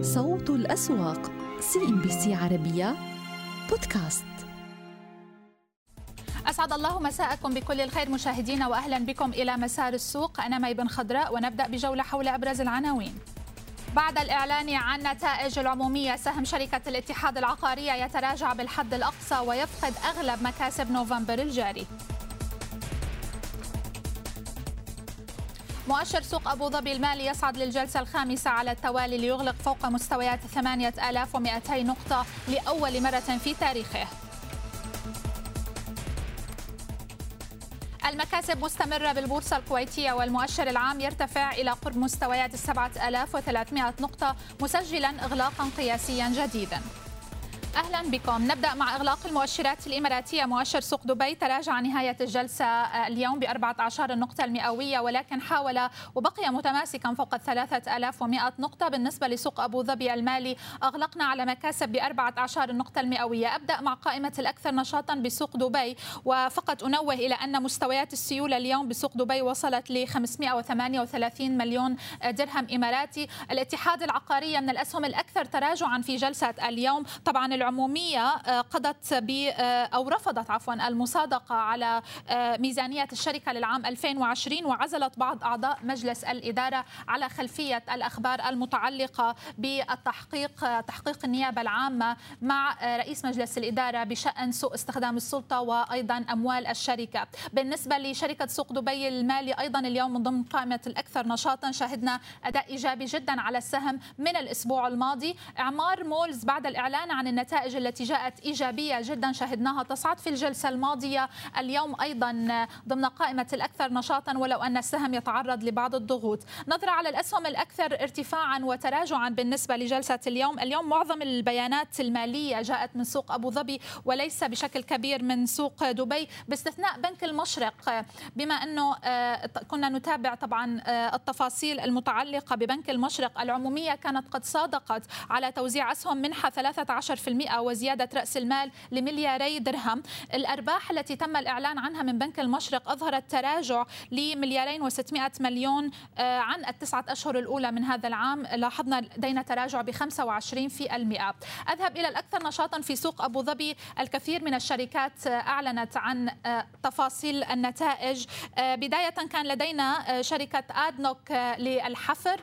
صوت الأسواق CNBC عربية بودكاست. أسعد الله مساءكم بكل الخير مشاهدينا وأهلا بكم إلى مسار السوق. أنا مي بن خضراء ونبدأ بجولة حول أبرز العناوين. بعد الإعلان عن نتائج العمومية سهم شركة الاتحاد العقارية يتراجع بالحد الأقصى ويفقد أغلب مكاسب نوفمبر الجاري. مؤشر سوق أبو ظبي المالي يصعد للجلسة الخامسة على التوالي ليغلق فوق مستويات 8200 نقطة لأول مرة في تاريخه. المكاسب مستمرة بالبورصة الكويتية والمؤشر العام يرتفع إلى قرب مستويات 7300 نقطة مسجلا إغلاقا قياسيا جديدا. أهلا بكم. نبدأ مع إغلاق المؤشرات الإماراتية. مؤشر سوق دبي تراجع نهاية الجلسة اليوم ب 14 النقطة المئوية ولكن حاول وبقي متماسكا فوق ال 3100 نقطة بالنسبة لسوق أبو ظبي المالي. أغلقنا على مكاسب ب 14 النقطة المئوية. أبدأ مع قائمة الأكثر نشاطا بسوق دبي. وفقط أنوه إلى أن مستويات السيولة اليوم بسوق دبي وصلت ل 538 مليون درهم إماراتي. الاتحاد العقاريه من الأسهم الأكثر تراجعا في جلسة اليوم. طبعا العمومية آه، قضت ب آه، أو رفضت عفوا المصادقة على آه، ميزانية الشركة للعام 2020 وعزلت بعض أعضاء مجلس الإدارة على خلفية الأخبار المتعلقة بالتحقيق تحقيق النيابة العامة مع رئيس مجلس الإدارة بشأن سوء استخدام السلطة وأيضا أموال الشركة. بالنسبة لشركة سوق دبي المالي أيضا اليوم من ضمن قائمة الأكثر نشاطا شهدنا أداء إيجابي جدا على السهم من الأسبوع الماضي. إعمار مولز بعد الإعلان عن النتائج النتائج التي جاءت إيجابية جدا شهدناها تصعد في الجلسة الماضية. اليوم أيضا ضمن قائمة الأكثر نشاطا ولو أن السهم يتعرض لبعض الضغوط. نظرة على الأسهم الأكثر ارتفاعا وتراجعا بالنسبة لجلسة اليوم. اليوم معظم البيانات المالية جاءت من سوق أبو ظبي وليس بشكل كبير من سوق دبي. باستثناء بنك المشرق بما أنه آه، كنا نتابع طبعا آه، التفاصيل المتعلقة ببنك المشرق العمومية كانت قد صادقت على توزيع أسهم منحة 13% وزيادة رأس المال لملياري درهم. الأرباح التي تم الإعلان عنها من بنك المشرق أظهرت تراجع لمليارين و600 مليون آه، عن التسعة أشهر الأولى من هذا العام. لاحظنا لدينا تراجع ب 25 في المئة. أذهب إلى الأكثر نشاطا في سوق أبو ظبي. الكثير من الشركات آه، أعلنت عن آه، تفاصيل النتائج. بداية كان لدينا شركة آدنوك للحفر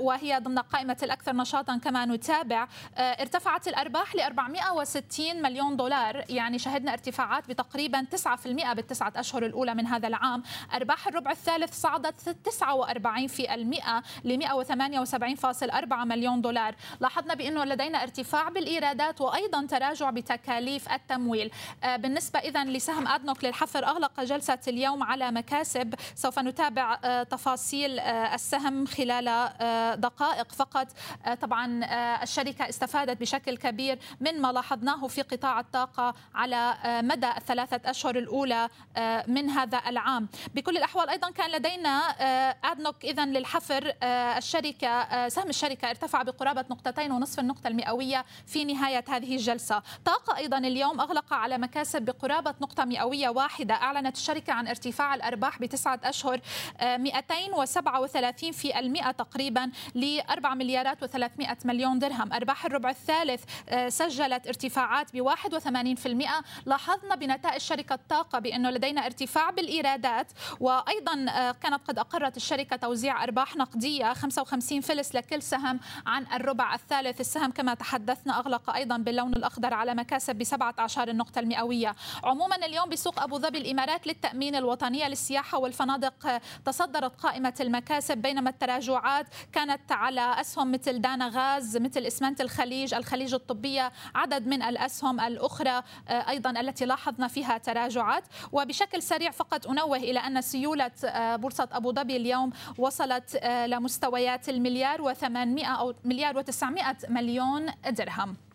وهي ضمن قائمة الأكثر نشاطا كما نتابع. ارتفعت الأرباح ل 460 مليون دولار. يعني شهدنا ارتفاعات بتقريبا 9% بالتسعة أشهر الأولى من هذا العام. أرباح الربع الثالث صعدت 49 في المئة ل 178.4 مليون دولار. لاحظنا بأنه لدينا ارتفاع بالإيرادات وأيضا تراجع بتكاليف التمويل. آه، بالنسبة إذا لسهم أدنوك للحفر أغلق جلسة اليوم على مكاسب. سوف نتابع آه، تفاصيل آه، السهم خلال دقائق فقط. طبعا الشركة استفادت بشكل كبير من ما لاحظناه في قطاع الطاقة على آه، مدى الثلاثة أشهر الأولى آه، من هذا العام. بكل الأحوال أيضا كان لدينا آه، أدنوك إذا للحفر الشركة سهم الشركة ارتفع بقرابة نقطتين ونصف النقطة المئوية في نهاية هذه الجلسة. طاقة أيضا اليوم أغلق على مكاسب بقرابة نقطة مئوية واحدة. أعلنت الشركة عن ارتفاع الأرباح بتسعة أشهر 237 في المئة تقريبا ل 4 مليارات و300 مليون درهم. أرباح الربع الثالث سجلت ارتفاعات ب 81% لاحظنا بنتائج شركة طاقة بأنه لدينا ارتفاع بالإيرادات وأيضا آه، كانت قد أقرت الشركة توزيع أرباح نقدية 55 فلس لكل سهم عن الربع الثالث. السهم كما تحدثنا أغلق أيضا باللون الأخضر على مكاسب ب 17 النقطة المئوية. عموما اليوم بسوق أبو ظبي الإمارات للتأمين الوطنية للسياحة والفنادق آه، تصدرت قائمة المكاسب بينما التراجعات كانت على أسهم مثل دانا غاز مثل إسمنت الخليج الخليج الطبية عدد من الأسهم الأخرى آه، أيضا التي لاحظنا فيها تراجعات. وبشكل سريع فقط أنوه إلى أن سيولة آه، بورصة أبو ظبي اليوم وصلت آه، لمستويات المليار و800 أو مليار و900 مليون درهم.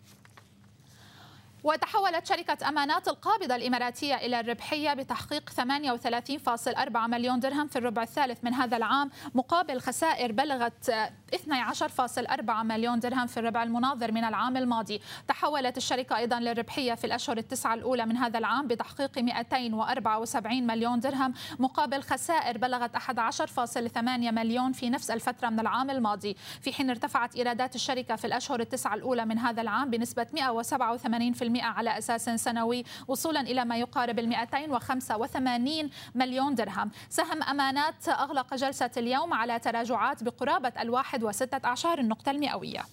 وتحولت شركة أمانات القابضة الإماراتية إلى الربحية بتحقيق 38.4 مليون درهم في الربع الثالث من هذا العام مقابل خسائر بلغت 12.4 مليون درهم في الربع المناظر من العام الماضي. تحولت الشركة أيضا للربحية في الأشهر التسعة الأولى من هذا العام بتحقيق 274 مليون درهم مقابل خسائر بلغت 11.8 مليون في نفس الفترة من العام الماضي. في حين ارتفعت إيرادات الشركة في الأشهر التسعة الأولى من هذا العام بنسبة 187% على أساس سنوي وصولا إلى ما يقارب ال 285 مليون درهم سهم أمانات أغلق جلسة اليوم على تراجعات بقرابة الواحد وستة أعشار النقطة المئوية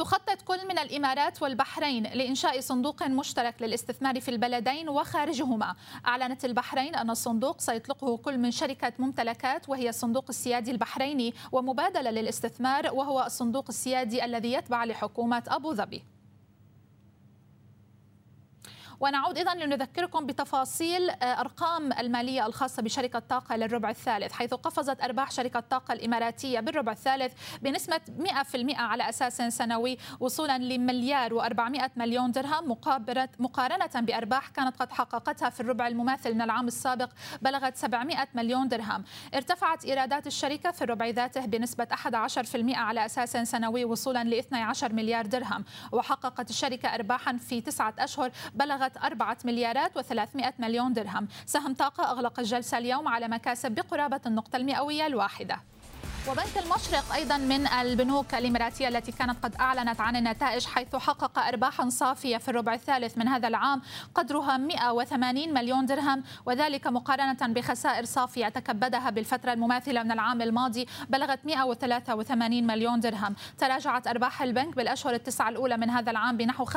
تخطط كل من الإمارات والبحرين لإنشاء صندوق مشترك للاستثمار في البلدين وخارجهما. أعلنت البحرين أن الصندوق سيطلقه كل من شركة ممتلكات وهي الصندوق السيادي البحريني ومبادلة للاستثمار وهو الصندوق السيادي الذي يتبع لحكومة أبو ظبي. ونعود إذا لنذكركم بتفاصيل آه، أرقام المالية الخاصة بشركة طاقة للربع الثالث حيث قفزت أرباح شركة طاقة الإماراتية بالربع الثالث بنسبة 100% على أساس سنوي وصولا لمليار و400 مليون درهم مقارنة بأرباح كانت قد حققتها في الربع المماثل من العام السابق بلغت 700 مليون درهم. ارتفعت إيرادات الشركة في الربع ذاته بنسبة 11% على أساس سنوي وصولا ل 12 مليار درهم. وحققت الشركة أرباحا في تسعة أشهر بلغت بلغت 4 مليارات و300 مليون درهم. سهم طاقة أغلق الجلسة اليوم على مكاسب بقرابة النقطة المئوية الواحدة. وبنك المشرق أيضا من البنوك الإماراتية التي كانت قد أعلنت عن النتائج حيث حقق ارباحا صافية في الربع الثالث من هذا العام قدرها 180 مليون درهم وذلك مقارنة بخسائر صافية تكبدها بالفترة المماثلة من العام الماضي بلغت 183 مليون درهم. تراجعت أرباح البنك بالأشهر التسعة الأولى من هذا العام بنحو 25%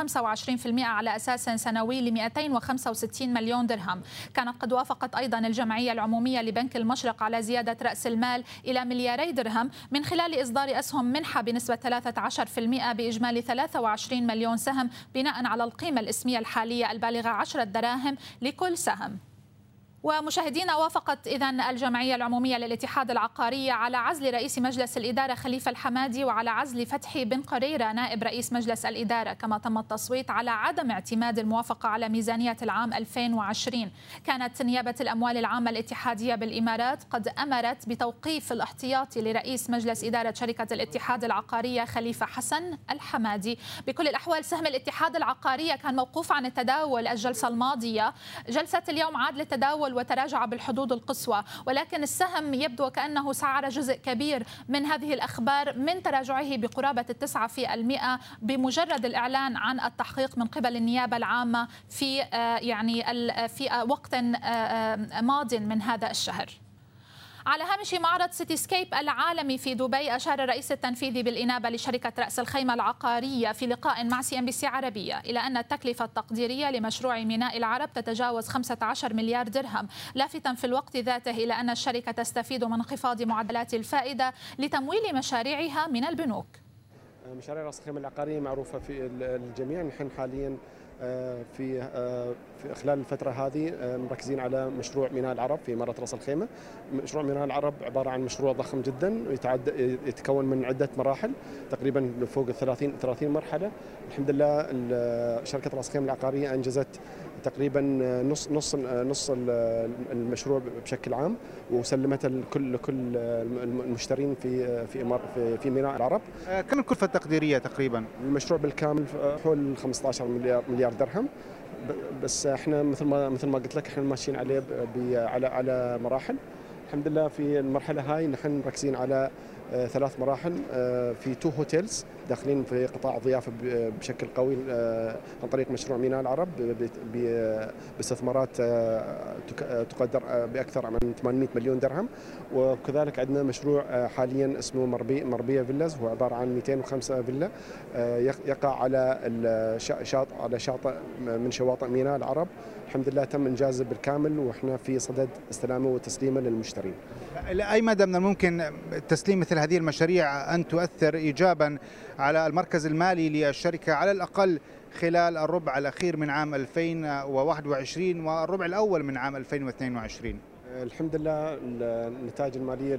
على أساس سنوي ل 265 مليون درهم. كانت قد وافقت أيضا الجمعية العمومية لبنك المشرق على زيادة رأس المال إلى ملياري درهم من خلال إصدار أسهم منحة بنسبة 13% بإجمالي 23 مليون سهم بناء على القيمة الإسمية الحالية البالغة 10 دراهم لكل سهم. ومشاهدينا وافقت اذا الجمعية العمومية للاتحاد العقاري على عزل رئيس مجلس الإدارة خليفة الحمادي وعلى عزل فتحي بن قريرة نائب رئيس مجلس الإدارة كما تم التصويت على عدم اعتماد الموافقة على ميزانية العام 2020 كانت نيابة الأموال العامة الاتحادية بالإمارات قد أمرت بتوقيف الاحتياطي لرئيس مجلس إدارة شركة الاتحاد العقاريه خليفة حسن الحمادي. بكل الأحوال سهم الاتحاد العقاريه كان موقوف عن التداول الجلسة الماضية. جلسة اليوم عاد للتداول وتراجع بالحدود القصوى ولكن السهم يبدو كأنه سعر جزء كبير من هذه الأخبار من تراجعه بقرابة التسعة في المئة بمجرد الإعلان عن التحقيق من قبل النيابة العامة في آه، يعني في وقت آه، ماض من هذا الشهر. على هامش معرض سيتي سكيب العالمي في دبي أشار الرئيس التنفيذي بالإنابة لشركة رأس الخيمة العقارية في لقاء مع CNBC عربية إلى أن التكلفة التقديرية لمشروع ميناء العرب تتجاوز 15 مليار درهم. لافتا في الوقت ذاته إلى أن الشركة تستفيد من انخفاض معدلات الفائدة لتمويل مشاريعها من البنوك. مشاريع رأس الخيمة العقارية معروفة في الجميع نحن حاليا في آه، في خلال الفترة هذه آه، مركزين على مشروع ميناء العرب في إمارة راس الخيمة. مشروع ميناء العرب عبارة عن مشروع ضخم جدا يتعد يتكون من عدة مراحل تقريبا فوق ال 30 30 مرحلة. الحمد لله شركة راس الخيمة العقارية أنجزت تقريبا نص نص نص المشروع بشكل عام وسلمته لكل لكل المشترين في في في ميناء العرب. كم الكلفة التقديرية تقريبا؟ المشروع بالكامل حول 15 مليار مليار درهم بس إحنا مثل ما مثل ما قلت لك إحنا ماشيين عليه على على مراحل الحمد لله في المرحلة هاي نحن مركزين على آه، ثلاث مراحل آه، في two hotels داخلين في قطاع الضيافه بشكل قوي آه، عن طريق مشروع ميناء العرب باستثمارات تقدر بأكثر من 800 مليون درهم. وكذلك عندنا مشروع حاليا اسمه مربي مربية فيلاز. هو عبارة عن 205 فيلا يقع على على شاطئ من شواطئ ميناء العرب. الحمد لله تم إنجازه بالكامل وإحنا في صدد استلامه وتسليمه للمشترين. إلى اي مدى من الممكن تسليم مثل هذه المشاريع أن تؤثر ايجابا على المركز المالي للشركة على الأقل خلال الربع الأخير من عام 2021 والربع الأول من عام 2022 الحمد لله النتائج المالية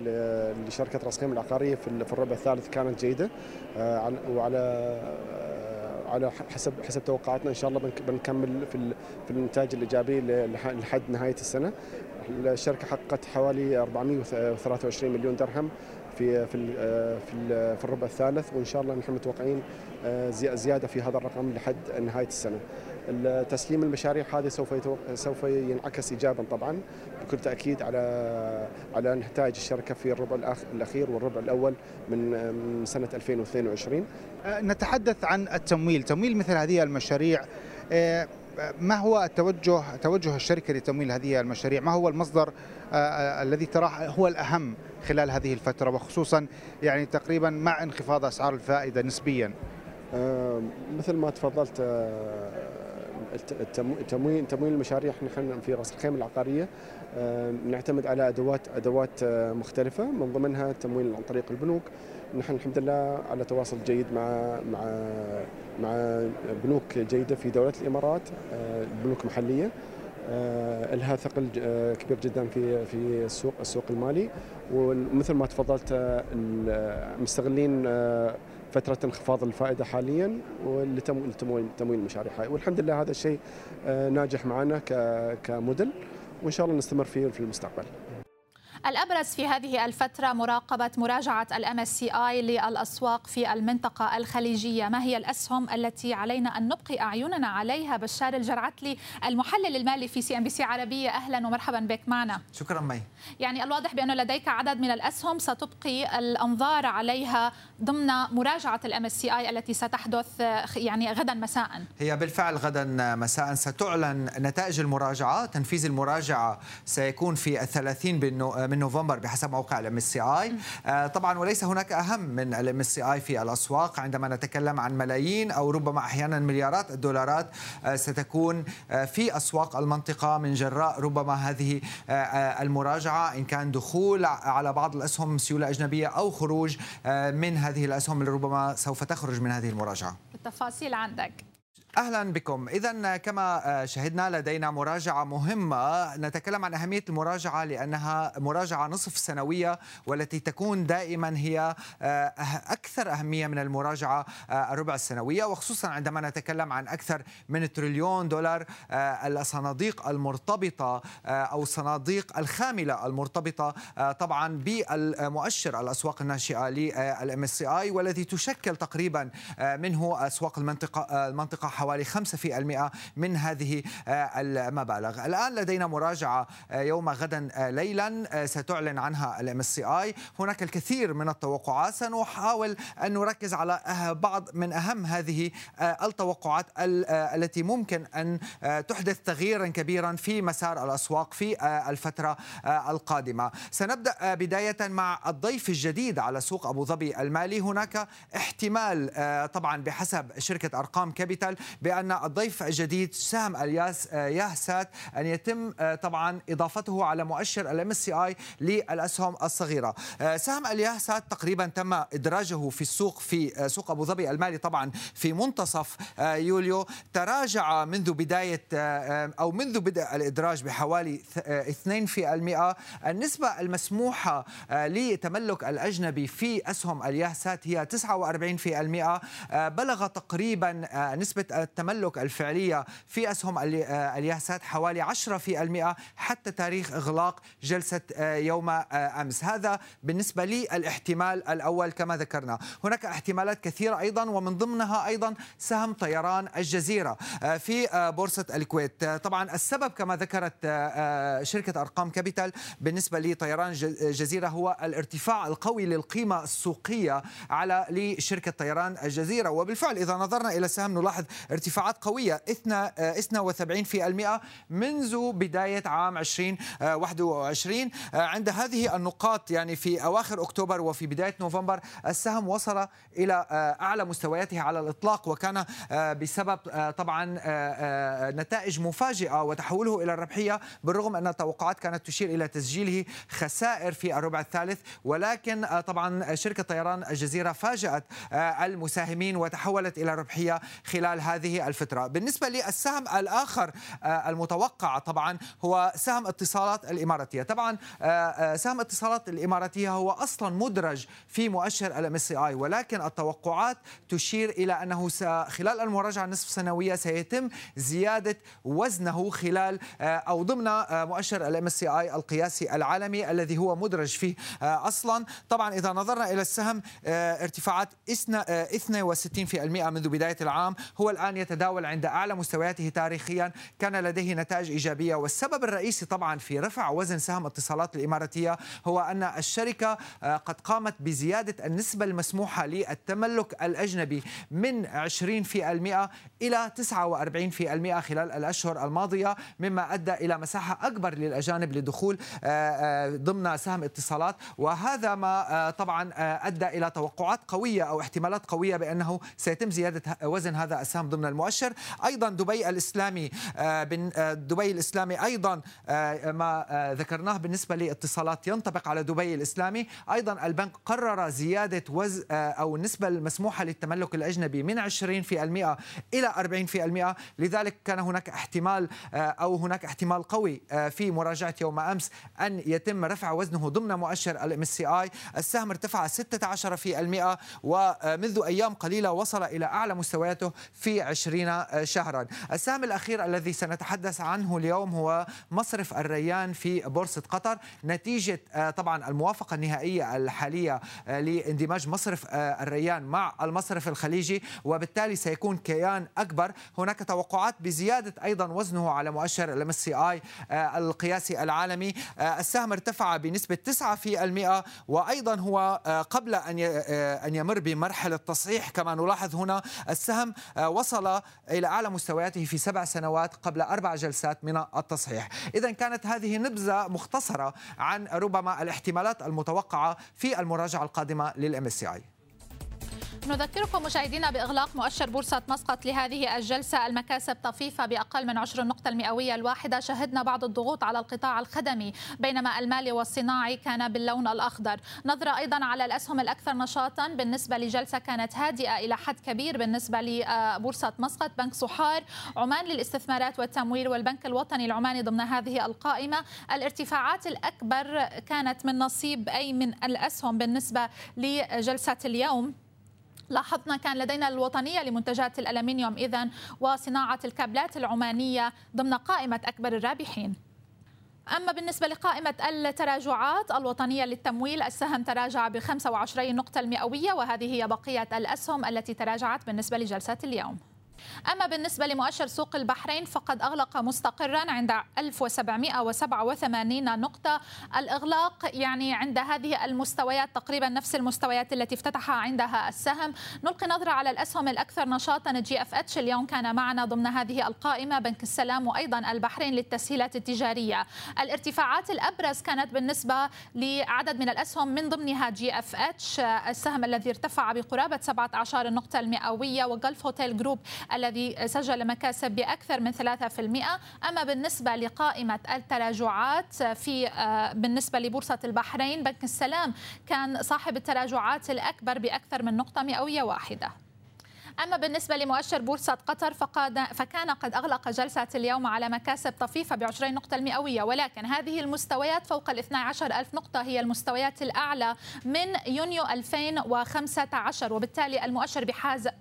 لشركة رأس العقارية في الربع الثالث كانت جيدة آه، وعلى على حسب حسب توقعاتنا. إن شاء الله بنكمل في في النتائج الإيجابي لحد نهاية السنة. الشركة حققت حوالي 423 مليون درهم. في في في الربع الثالث وإن شاء الله نحن متوقعين زيادة في هذا الرقم لحد نهاية السنة. تسليم المشاريع هذه سوف سوف ينعكس ايجابا طبعا بكل تأكيد على على نتائج الشركة في الربع الأخير والربع الأول من سنة 2022 نتحدث عن التمويل تمويل مثل هذه المشاريع ما هو التوجه توجه الشركة لتمويل هذه المشاريع؟ ما هو المصدر الذي تراه هو الأهم خلال هذه الفترة وخصوصا يعني تقريبا مع انخفاض أسعار الفائدة نسبيا؟ مثل ما تفضلت تمويل تمويل المشاريع نحن في رأس الخيمه العقارية نعتمد على ادوات أدوات مختلفة من ضمنها التمويل عن طريق البنوك نحن الحمد لله على تواصل جيد مع مع مع بنوك جيدة في دولة الإمارات بنوك محلية. لها ثقل كبير جدا في في السوق السوق المالي. ومثل ما تفضلت مستغلين فترة انخفاض الفائدة حاليا لتمويل تمويل المشاريع هاي. والحمد لله هذا الشيء ناجح معنا كموديل. وإن شاء الله نستمر فيه في المستقبل. الأبرز في هذه الفترة مراقبة مراجعة ال MSCI للأسواق في المنطقة الخليجية. ما هي الأسهم التي علينا أن نبقي أعيننا عليها؟ بشار الجرعتلي المحلل المالي في CNBC عربية أهلا ومرحبا بك معنا. شكرا مي. يعني الواضح بأنه لديك عدد من الأسهم. ستبقي الأنظار عليها ضمن مراجعة ال MSCI التي ستحدث يعني غدا مساء. هي بالفعل غدا مساء. ستعلن نتائج المراجعة. تنفيذ المراجعة سيكون في الثلاثين من نوفمبر بحسب موقع ال MSCI طبعا وليس هناك أهم من ال MSCI في الأسواق. عندما نتكلم عن ملايين أو ربما أحيانا مليارات الدولارات ستكون في أسواق المنطقة من جراء ربما هذه المراجعة. إن كان دخول على بعض الأسهم سيولة أجنبية أو خروج من هذه الأسهم اللي ربما سوف تخرج من هذه المراجعة. التفاصيل عندك. أهلا بكم. اذا كما شهدنا لدينا مراجعة مهمة نتكلم عن أهمية المراجعة لأنها مراجعة نصف سنوية والتي تكون دائما هي أكثر أهمية من المراجعة الربع السنوية. وخصوصا عندما نتكلم عن أكثر من تريليون دولار الصناديق المرتبطة أو الصناديق الخاملة المرتبطة طبعا بالمؤشر الأسواق الناشئة لل MSCI والذي تشكل تقريبا منه أسواق المنطقة المنطقة حوالي 5% من هذه المبالغ. الآن لدينا مراجعة يوم غدا ليلا ستعلن عنها ال MSCI. هناك الكثير من التوقعات. سنحاول أن نركز على بعض من أهم هذه التوقعات التي ممكن أن تحدث تغييرا كبيرا في مسار الأسواق في الفترة القادمة. سنبدأ بداية مع الضيف الجديد على سوق أبو ظبي المالي. هناك احتمال طبعا بحسب شركة أرقام كابيتال بأن الضيف الجديد سهم الياه سات أن يتم طبعا إضافته على مؤشر ال MSCI للأسهم الصغيرة. سهم الياسات تقريبا تم إدراجه في السوق في سوق أبو ظبي المالي طبعا في منتصف يوليو. تراجع منذ بداية أو منذ بدء الإدراج بحوالي 2% النسبة المسموحة لتملك الأجنبي في أسهم الياسات هي 49% بلغ تقريبا نسبة التملك الفعلية في أسهم الياسات حوالي 10% حتى تاريخ إغلاق جلسة يوم أمس. هذا بالنسبة لي الاحتمال الأول كما ذكرنا. هناك احتمالات كثيرة أيضا ومن ضمنها أيضا سهم طيران الجزيرة في بورصة الكويت. طبعا السبب كما ذكرت شركة أرقام كابيتال بالنسبة لطيران الجزيرة هو الارتفاع القوي للقيمة السوقية على لشركة طيران الجزيرة. وبالفعل إذا نظرنا إلى السهم نلاحظ ارتفاعات قوية 72% منذ بداية عام 2021 عند هذه النقاط يعني في أواخر أكتوبر وفي بداية نوفمبر السهم وصل إلى أعلى مستوياته على الإطلاق وكان بسبب طبعا نتائج مفاجئة وتحوله إلى الربحية بالرغم أن التوقعات كانت تشير إلى تسجيله خسائر في الربع الثالث. ولكن طبعا شركة طيران الجزيرة فاجأت المساهمين وتحولت إلى ربحية خلال هذه هذه الفترة. بالنسبة للسهم الآخر المتوقع طبعا هو سهم اتصالات الإماراتية. طبعا سهم اتصالات الإماراتية هو أصلا مدرج في مؤشر ال اي ولكن التوقعات تشير إلى أنه خلال المراجعة النصف سنوية سيتم زيادة وزنه خلال أو ضمن مؤشر ال اي القياسي العالمي الذي هو مدرج فيه أصلا. طبعا إذا نظرنا إلى السهم ارتفاعات 62% منذ بداية العام هو الآن يتداول عند أعلى مستوياته تاريخيا. كان لديه نتائج إيجابية والسبب الرئيسي طبعا في رفع وزن سهم اتصالات الإماراتية هو أن الشركة قد قامت بزيادة النسبة المسموحة للتملك الأجنبي من 20% إلى 49% خلال الأشهر الماضية مما أدى إلى مساحة أكبر للأجانب للدخول ضمن سهم اتصالات. وهذا ما طبعا أدى إلى توقعات قوية أو احتمالات قوية بأنه سيتم زيادة وزن هذا السهم ضمن المؤشر. أيضا دبي الإسلامي دبي الإسلامي أيضا ما ذكرناه بالنسبة لاتصالات ينطبق على دبي الإسلامي. أيضا البنك قرر زيادة وز أو النسبة المسموحة للتملك الأجنبي من 20% إلى 40% لذلك كان هناك احتمال أو هناك احتمال قوي في مراجعة يوم أمس أن يتم رفع وزنه ضمن مؤشر الام سي اي السهم ارتفع 16% ومنذ أيام قليلة وصل إلى أعلى مستوياته في 20 شهرا. السهم الأخير الذي سنتحدث عنه اليوم هو مصرف الريان في بورصة قطر. نتيجة طبعا الموافقة النهائية الحالية لاندماج مصرف الريان مع المصرف الخليجي وبالتالي سيكون كيان أكبر. هناك توقعات بزيادة أيضا وزنه على مؤشر ال MSCI القياسي العالمي. السهم ارتفع بنسبة 9% وأيضا هو قبل أن أن يمر بمرحلة تصحيح. كما نلاحظ هنا السهم وصل إلى أعلى مستوياته في سبع سنوات قبل أربع جلسات من التصحيح. إذا كانت هذه نبذة مختصرة عن ربما الاحتمالات المتوقعة في المراجعة القادمة اي نذكركم مشاهدينا بإغلاق مؤشر بورصة مسقط لهذه الجلسة. المكاسب طفيفة بأقل من عشر النقطة المئوية الواحدة. شهدنا بعض الضغوط على القطاع الخدمي بينما المالي والصناعي كان باللون الأخضر. نظرة أيضا على الأسهم الأكثر نشاطا بالنسبة لجلسة كانت هادئة إلى حد كبير بالنسبة لبورصة مسقط. بنك صحار عمان للاستثمارات والتمويل والبنك الوطني العماني ضمن هذه القائمة. الارتفاعات الأكبر كانت من نصيب أي من الأسهم بالنسبة لجلسة اليوم. لاحظنا كان لدينا الوطنية لمنتجات الألمنيوم إذا وصناعة الكابلات العمانية ضمن قائمة أكبر الرابحين. أما بالنسبة لقائمة التراجعات الوطنية للتمويل السهم تراجع ب 25 نقطة المئوية وهذه هي بقية الأسهم التي تراجعت بالنسبة لجلسات اليوم. أما بالنسبة لمؤشر سوق البحرين فقد أغلق مستقرا عند 1787 نقطة الإغلاق يعني عند هذه المستويات تقريبا نفس المستويات التي افتتح عندها السهم. نلقي نظرة على الأسهم الأكثر نشاطا GFH اليوم كان معنا ضمن هذه القائمة. بنك السلام وأيضا البحرين للتسهيلات التجارية. الارتفاعات الأبرز كانت بالنسبة لعدد من الأسهم من ضمنها GFH. السهم الذي ارتفع بقرابة 17 النقطة المئوية و Gulf Hotel Group الذي سجل مكاسب بأكثر من 3% أما بالنسبة لقائمة التراجعات في آه، بالنسبة لبورصة البحرين بنك السلام كان صاحب التراجعات الأكبر بأكثر من نقطة مئوية واحدة. أما بالنسبة لمؤشر بورصة قطر فقد فكان قد أغلق جلسة اليوم على مكاسب طفيفة ب 20 نقطة المئوية ولكن هذه المستويات فوق ال 12 ألف نقطة هي المستويات الأعلى من يونيو 2015 وبالتالي المؤشر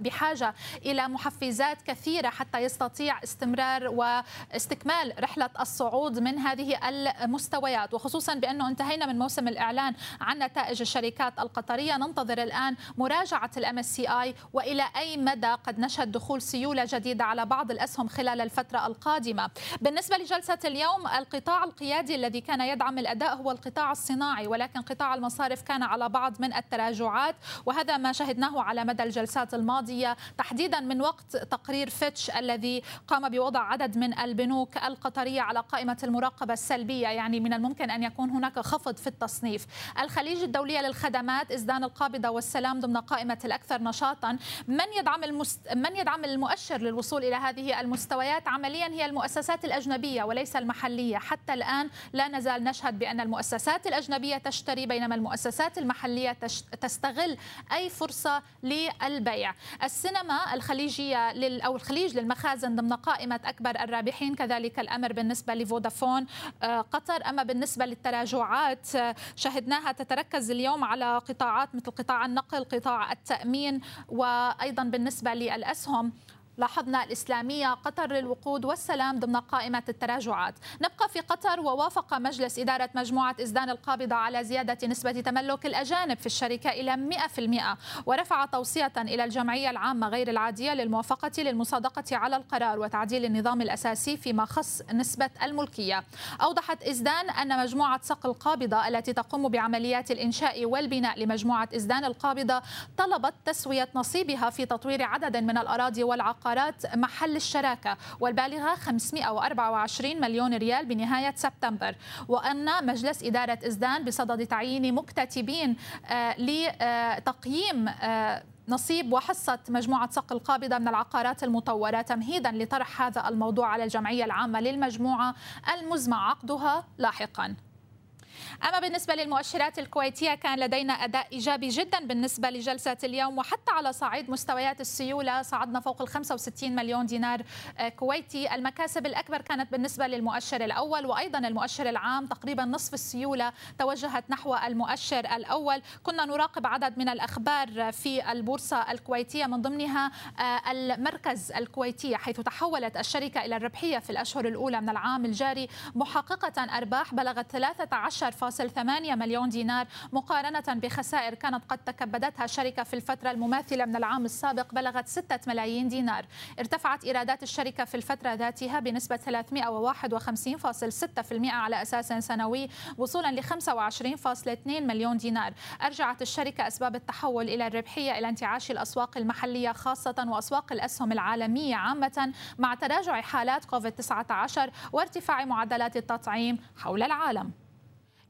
بحاجة إلى محفزات كثيرة حتى يستطيع استمرار واستكمال رحلة الصعود من هذه المستويات. وخصوصا بأنه انتهينا من موسم الإعلان عن نتائج الشركات القطرية ننتظر الآن مراجعة سي اي وإلى أي مدى قد نشهد دخول سيولة جديدة على بعض الأسهم خلال الفترة القادمة. بالنسبة لجلسة اليوم القطاع القيادي الذي كان يدعم الأداء هو القطاع الصناعي ولكن قطاع المصارف كان على بعض من التراجعات وهذا ما شهدناه على مدى الجلسات الماضية. تحديدا من وقت تقرير فيتش الذي قام بوضع عدد من البنوك القطرية على قائمة المراقبة السلبية يعني من الممكن أن يكون هناك خفض في التصنيف. الخليج الدولية للخدمات إزدان القابضة والسلام ضمن قائمة الأكثر نشاطا. من يدعم يدعم المست... من يدعم المؤشر للوصول إلى هذه المستويات؟ عمليا هي المؤسسات الأجنبية وليس المحلية. حتى الآن لا نزال نشهد بأن المؤسسات الأجنبية تشتري بينما المؤسسات المحلية تش... تستغل أي فرصة للبيع. السينما الخليجية لل... أو الخليج للمخازن ضمن قائمة أكبر الرابحين كذلك الأمر بالنسبة لفودافون. آه، قطر. أما بالنسبة للتراجعات آه، شهدناها تتركز اليوم على قطاعات مثل قطاع النقل قطاع التأمين وأيضا بالنسبة للأسهم. لاحظنا الإسلامية قطر للوقود والسلام ضمن قائمة التراجعات. نبقى في قطر ووافق مجلس إدارة مجموعة إزدان القابضة على زيادة نسبة تملك الأجانب في الشركة إلى 100% ورفع توصية إلى الجمعية العامة غير العادية للموافقة للمصادقة على القرار وتعديل النظام الأساسي فيما خص نسبة الملكية. أوضحت إزدان أن مجموعة صق القابضة التي تقوم بعمليات الإنشاء والبناء لمجموعة إزدان القابضة طلبت تسوية نصيبها في تطوير عدد من الأراضي والعقارات العقارات محل الشراكة والبالغة 524 مليون ريال بنهاية سبتمبر. وأن مجلس إدارة إزدان بصدد تعيين مكتتبين آه، لتقييم آه، نصيب وحصة مجموعة صق القابضة من العقارات المطورة تمهيدا لطرح هذا الموضوع على الجمعية العامة للمجموعة المزمع. عقدها لاحقا. أما بالنسبة للمؤشرات الكويتية كان لدينا أداء إيجابي جدا بالنسبة لجلسة اليوم وحتى على صعيد مستويات السيولة صعدنا فوق ال 65 مليون دينار كويتي. المكاسب الأكبر كانت بالنسبة للمؤشر الأول وأيضا المؤشر العام تقريبا نصف السيولة توجهت نحو المؤشر الأول. كنا نراقب عدد من الأخبار في البورصة الكويتية من ضمنها آه، المركز الكويتي حيث تحولت الشركة إلى الربحية في الأشهر الأولى من العام الجاري. محققة أرباح بلغت 13 1.8 مليون دينار مقارنة بخسائر كانت قد تكبدتها الشركة في الفترة المماثلة من العام السابق بلغت 6 ملايين دينار. ارتفعت إيرادات الشركة في الفترة ذاتها بنسبة 351.6% على أساس سنوي وصولا ل 25.2 مليون دينار. أرجعت الشركة أسباب التحول إلى الربحية إلى انتعاش الأسواق المحلية خاصة وأسواق الأسهم العالمية عامة مع تراجع حالات كوفيد 19 وارتفاع معدلات التطعيم حول العالم.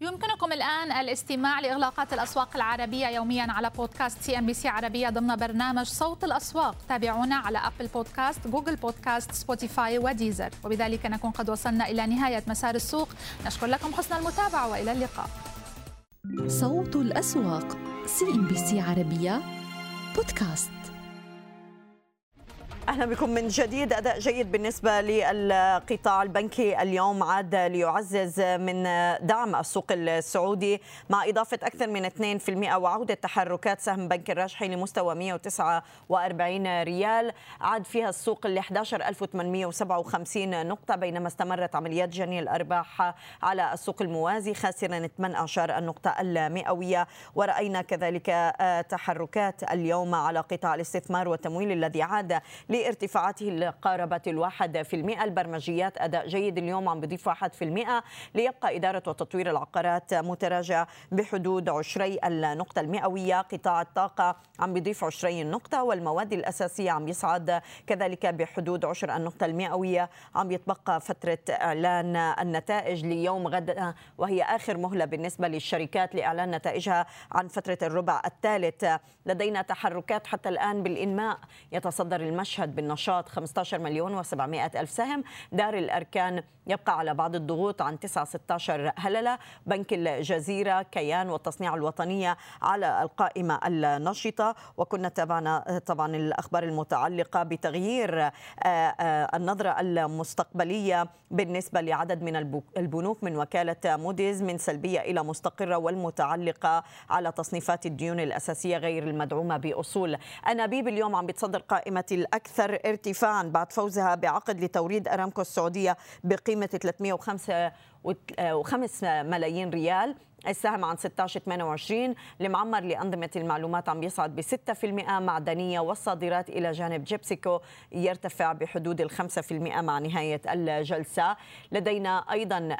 يمكنكم الآن الاستماع لإغلاقات الأسواق العربية يوميا على بودكاست CNBC عربية ضمن برنامج صوت الأسواق. تابعونا على Apple Podcast Google Podcast Spotify و Deezer وبذلك نكون قد وصلنا إلى نهاية مسار السوق. نشكر لكم حسن المتابعة وإلى اللقاء. صوت الأسواق CNBC عربية بودكاست. أهلا بكم من جديد. أداء جيد بالنسبة للقطاع البنكي اليوم عاد ليعزز من دعم السوق السعودي مع إضافة أكثر من 2% وعودة تحركات سهم بنك الراجحي لمستوى 149 ريال. عاد فيها السوق ل 11857 نقطة بينما استمرت عمليات جني الأرباح على السوق الموازي خاسرا 18 النقطة المئوية. ورأينا كذلك تحركات اليوم على قطاع الاستثمار والتمويل الذي عاد لارتفاعاته اللي قاربت الواحد في المئة. البرمجيات أداء جيد. اليوم عم بضيف واحد في المئة. ليبقى إدارة وتطوير العقارات متراجع بحدود عشري النقطة. المئوية قطاع الطاقة عم بضيف عشري النقطة والمواد الأساسية عم يصعد كذلك بحدود عشر النقطة. المئوية عم يتبقى فترة إعلان النتائج ليوم غد وهي آخر مهلة بالنسبة للشركات لإعلان نتائجها عن فترة الربع الثالث. لدينا تحركات حتى الآن بالإنماء. يتصدر المشهد يشهد بالنشاط 15 مليون و700 ألف سهم. دار الأركان يبقى على بعض الضغوط عن 9 16 هللة. بنك الجزيرة كيان والتصنيع الوطنية على القائمة النشطة. وكنا تابعنا طبعا الأخبار المتعلقة بتغيير آه، آه، النظرة المستقبلية بالنسبة لعدد من البنوك من وكالة موديز من سلبية إلى مستقرة والمتعلقة على تصنيفات الديون الأساسية غير المدعومة بأصول. أنابيب اليوم عم بتصدر قائمة الأكثر الأكثر ارتفاعا بعد فوزها بعقد لتوريد أرامكو السعودية بقيمة 305 ملايين ريال. السهم عن 16 28 المعمر لأنظمة المعلومات عم يصعد ب 6% معدنية والصادرات إلى جانب جيبسيكو يرتفع بحدود ال 5% مع نهاية الجلسة. لدينا أيضا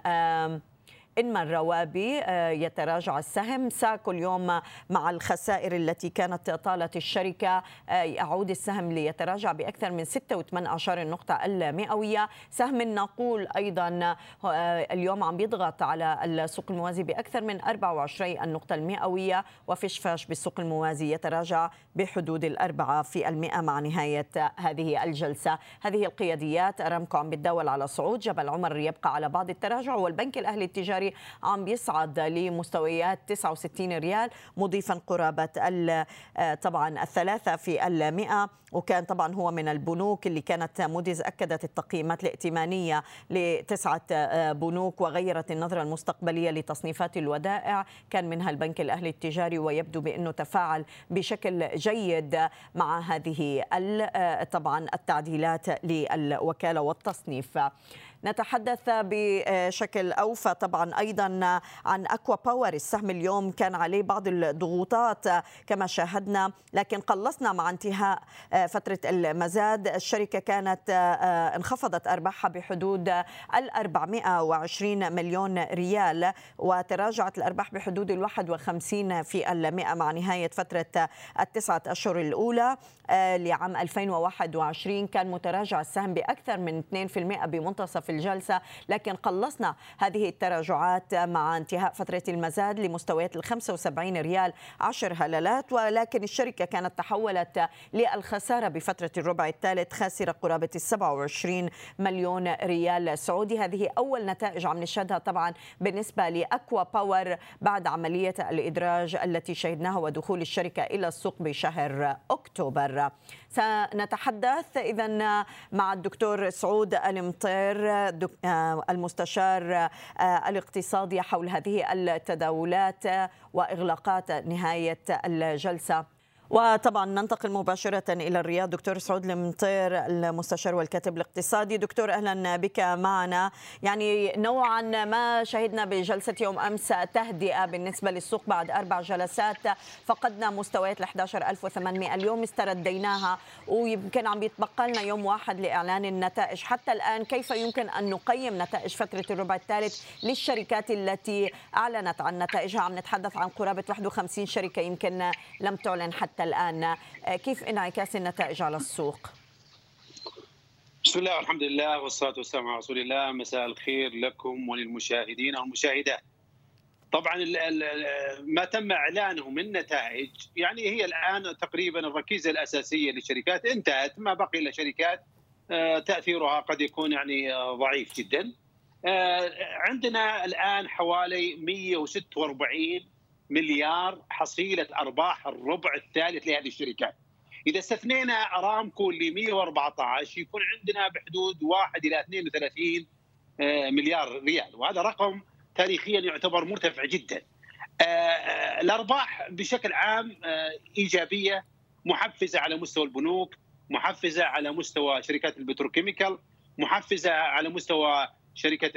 إنما الروابي آه، يتراجع السهم. ساكو اليوم مع الخسائر التي كانت طالت الشركة آه، يعود السهم ليتراجع بأكثر من 6.8 النقطة المئوية. سهم الناقول أيضا اليوم عم بيضغط على السوق الموازي بأكثر من 24 النقطة المئوية وفشفاش بالسوق الموازي يتراجع بحدود الأربعة في المئة مع نهاية هذه الجلسة. هذه القياديات أرامكو عم بتداول على صعود. جبل عمر يبقى على بعض التراجع والبنك الأهلي التجاري عم بيصعد لمستويات 69 ريال مضيفا قرابة طبعا الثلاثة في المئة وكان طبعا هو من البنوك اللي كانت موديز أكدت التقييمات الائتمانية لتسعة بنوك وغيرت النظرة المستقبلية لتصنيفات الودائع. كان منها البنك الأهلي التجاري ويبدو بأنه تفاعل بشكل جيد مع هذه طبعا التعديلات للوكالة والتصنيف. نتحدث بشكل أوفى طبعا أيضا عن أكوا باور. السهم اليوم كان عليه بعض الضغوطات كما شاهدنا لكن قلصنا مع انتهاء فترة المزاد. الشركة كانت انخفضت أرباحها بحدود ال 420 مليون ريال وتراجعت الأرباح بحدود ال 51 في المئة مع نهاية فترة التسعة أشهر الأولى. لعام 2021 كان متراجع السهم بأكثر من 2% بمنتصف الجلسة لكن قلصنا هذه التراجعات مع انتهاء فترة المزاد لمستويات ال 75 ريال 10 هلالات. ولكن الشركة كانت تحولت للخسارة بفترة الربع الثالث خاسرة قرابة ال 27 مليون ريال سعودي. هذه أول نتائج عم نشهدها طبعا بالنسبة لأكوا باور بعد عملية الإدراج التي شهدناها ودخول الشركة إلى السوق بشهر أكتوبر. سنتحدث. إذا مع الدكتور سعود المطير آه، المستشار آه، الاقتصادي حول هذه التداولات وإغلاقات نهاية الجلسة. وطبعا ننتقل مباشرة إلى الرياض. دكتور سعود المطير المستشار والكاتب الاقتصادي. دكتور أهلا بك معنا. يعني نوعا ما شهدنا بجلسة يوم أمس تهدئة بالنسبة للسوق بعد أربع جلسات. فقدنا مستويات ال 11800 اليوم استرديناها ويمكن عم يتبقى لنا يوم واحد لإعلان النتائج. حتى الآن كيف يمكن أن نقيم نتائج فترة الربع الثالث للشركات التي أعلنت عن نتائجها؟ عم نتحدث عن قرابة 51 شركة يمكن لم تعلن حتى الآن كيف انعكاس النتائج على السوق؟ بسم الله والحمد لله والصلاة والسلام على رسول الله. مساء الخير لكم وللمشاهدين والمشاهدات. طبعا ما تم إعلانه من نتائج يعني هي الآن تقريبا الركيزة الأساسية للشركات. انتهت ما بقي إلا شركات آه، تأثيرها قد يكون يعني آه، ضعيف جدا. آه، عندنا الآن حوالي 146 مليار حصيلة أرباح الربع الثالث لهذه الشركات. إذا استثنينا أرامكو اللي 114 يكون عندنا بحدود 1 إلى 32 آه، مليار ريال وهذا رقم تاريخيا يعتبر مرتفع جدا. آه، آه، الأرباح بشكل عام إيجابية محفزة على مستوى البنوك، محفزة على مستوى شركات البتروكيميكال، محفزة على مستوى شركة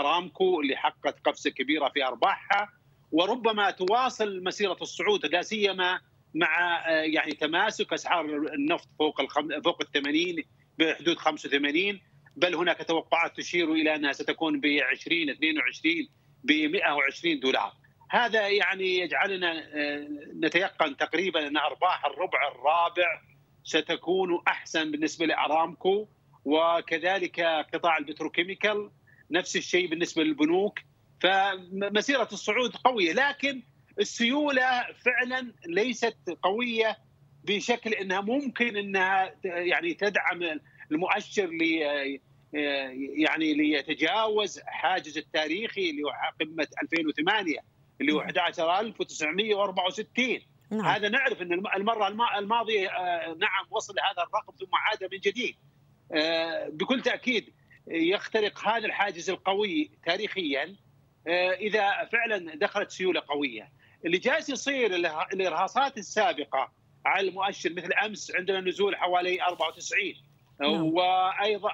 أرامكو اللي حققت قفزة كبيرة في أرباحها وربما تواصل مسيرة الصعود لا سيما مع آه، يعني تماسك أسعار النفط فوق. فوق ال 80 بحدود 85 بل هناك توقعات تشير إلى أنها ستكون ب 20 22 ب 120 دولار. هذا يعني يجعلنا آه، نتيقن تقريبا أن أرباح الربع الرابع ستكون أحسن بالنسبة لأرامكو وكذلك قطاع البتروكيميكال نفس الشيء بالنسبة للبنوك فمسيرة الصعود قوية لكن السيولة فعلا ليست قوية بشكل إنها ممكن إنها يعني تدعم المؤشر ل يعني ليتجاوز حاجز التاريخي اللي هو قمة 2008 اللي هو 11964 نعم. هذا نعرف إن المرة الماضية آه، نعم وصل لهذا الرقم ثم عاد من جديد. آه، بكل تأكيد يخترق هذا الحاجز القوي تاريخيا. إذا فعلا دخلت سيولة قوية. اللي جالس يصير الإرهاصات السابقة على المؤشر مثل أمس عندنا نزول حوالي 94 نعم. وأيضا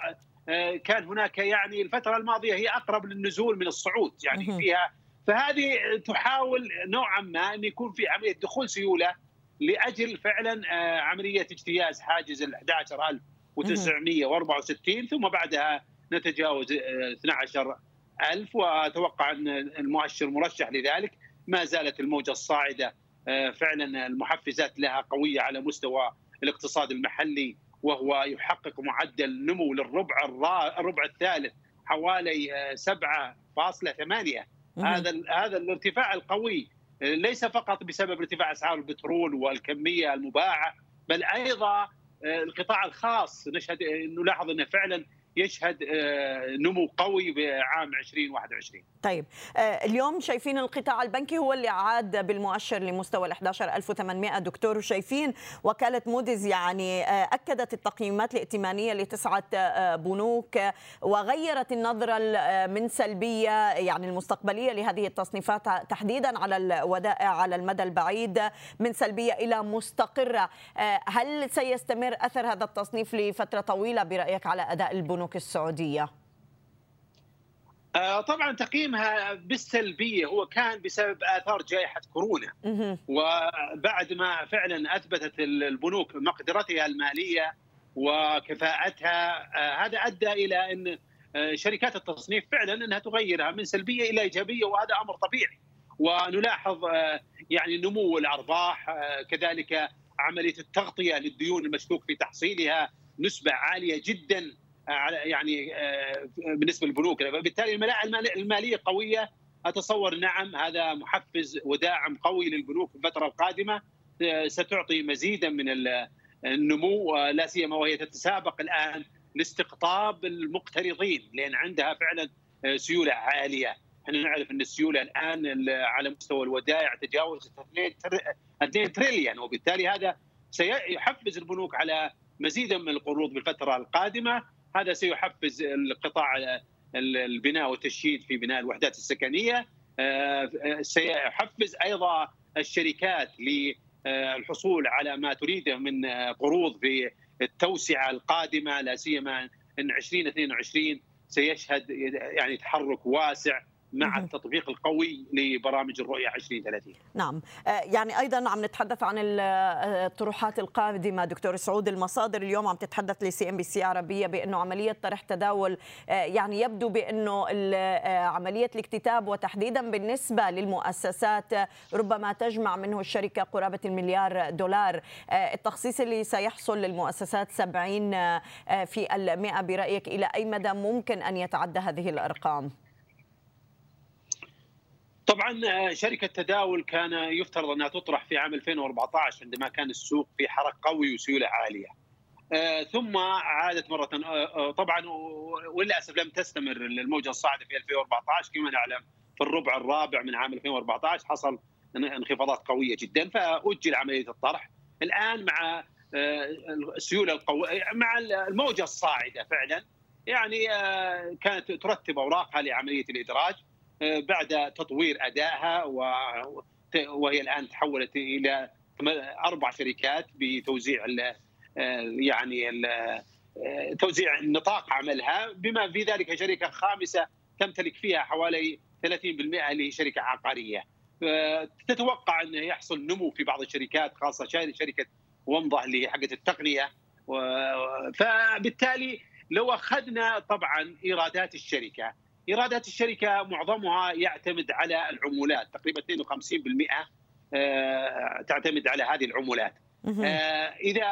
آه، كان هناك يعني الفترة الماضية هي أقرب للنزول من الصعود يعني فيها. فهذه تحاول نوعا ما أن يكون في عملية دخول سيولة لأجل فعلا آه، عملية اجتياز حاجز ال 11964 ثم بعدها نتجاوز 12 ألف وأتوقع أن المؤشر مرشح لذلك. ما زالت الموجة الصاعدة فعلا المحفزات لها قوية على مستوى الاقتصاد المحلي وهو يحقق معدل نمو للربع الربع الثالث حوالي 7.8 هذا هذا الارتفاع القوي. ليس فقط بسبب ارتفاع أسعار البترول والكمية المباعة بل أيضا القطاع الخاص. نشهد نلاحظ انه فعلا يشهد آه، نمو قوي بعام 2021 طيب آه، اليوم شايفين القطاع البنكي هو اللي عاد بالمؤشر لمستوى ال 11800 دكتور وشايفين وكالة موديز يعني آه، أكدت التقييمات الائتمانية لتسعة بنوك وغيرت النظرة من سلبية يعني المستقبلية لهذه التصنيفات تحديدا على الودائع على المدى البعيد من سلبية إلى مستقرة. هل سيستمر أثر هذا التصنيف لفترة طويلة برأيك على أداء البنوك؟ البنوك السعوديه؟ آه، طبعا تقييمها بالسلبية هو كان بسبب آثار جائحة كورونا. وبعد ما فعلا أثبتت البنوك مقدرتها المالية وكفاءتها آه، هذا أدى إلى إن آه، شركات التصنيف فعلا إنها تغيرها من سلبية إلى إيجابية وهذا أمر طبيعي. ونلاحظ يعني نمو الأرباح كذلك عملية التغطية للديون المشكوك في تحصيلها نسبة عالية جدا. يعني آه، بالنسبة للبنوك. فبالتالي الملاءه الماليه قوية. أتصور نعم هذا محفز وداعم قوي للبنوك في الفترة القادمة. آه، ستعطي مزيدا من النمو آه، لا سيما وهي تتسابق الآن لاستقطاب المقترضين لأن عندها فعلا سيولة عالية. إحنا نعرف إن السيولة الآن على مستوى الودائع تجاوزت 2 تريليون وبالتالي هذا سيحفز البنوك على مزيدا من القروض بالفترة القادمة. هذا سيحفز القطاع البناء والتشييد في بناء الوحدات السكنية. آه، سيحفز أيضا الشركات للحصول على ما تريده من قروض في التوسعة القادمة لا سيما إن 2022 سيشهد يعني تحرك واسع. مع التطبيق القوي لبرامج الرؤية 2030 نعم. آه، يعني أيضا عم نتحدث عن الطروحات القادمة. دكتور سعود المصادر اليوم عم تتحدث ل CNBC عربية بأنه عملية طرح تداول آه، يعني يبدو بأنه آه، عملية الاكتتاب وتحديدا بالنسبة للمؤسسات ربما تجمع منه الشركة قرابة المليار دولار. التخصيص اللي سيحصل للمؤسسات 70 في المئة برأيك إلى أي مدى ممكن أن يتعدى هذه الأرقام؟ طبعا آه، شركة تداول كان يفترض أنها تطرح في عام 2014 عندما كان السوق في حرك قوي وسيولة عالية. آه، ثم عادت مرة آه، طبعا وللأسف لم تستمر الموجة الصاعدة في 2014 كما نعلم في الربع الرابع من عام 2014 حصل انخفاضات قوية جدا فأجل عملية الطرح. الآن مع السيولة القويه مع الموجة الصاعدة فعلا يعني كانت ترتب أوراقها لعملية الإدراج بعد تطوير أدائها وهي الآن تحولت إلى أربع شركات بتوزيع يعني توزيع نطاق عملها بما في ذلك شركة خامسة تمتلك فيها حوالي 30% اللي هي شركة عقارية. تتوقع انه يحصل نمو في بعض الشركات خاصة شركة ومضة اللي هي حقت التقنية فبالتالي لو أخذنا طبعا إيرادات الشركة ايرادات الشركة معظمها يعتمد على العمولات. تقريبا 52% آه، تعتمد على هذه العمولات. آه، إذا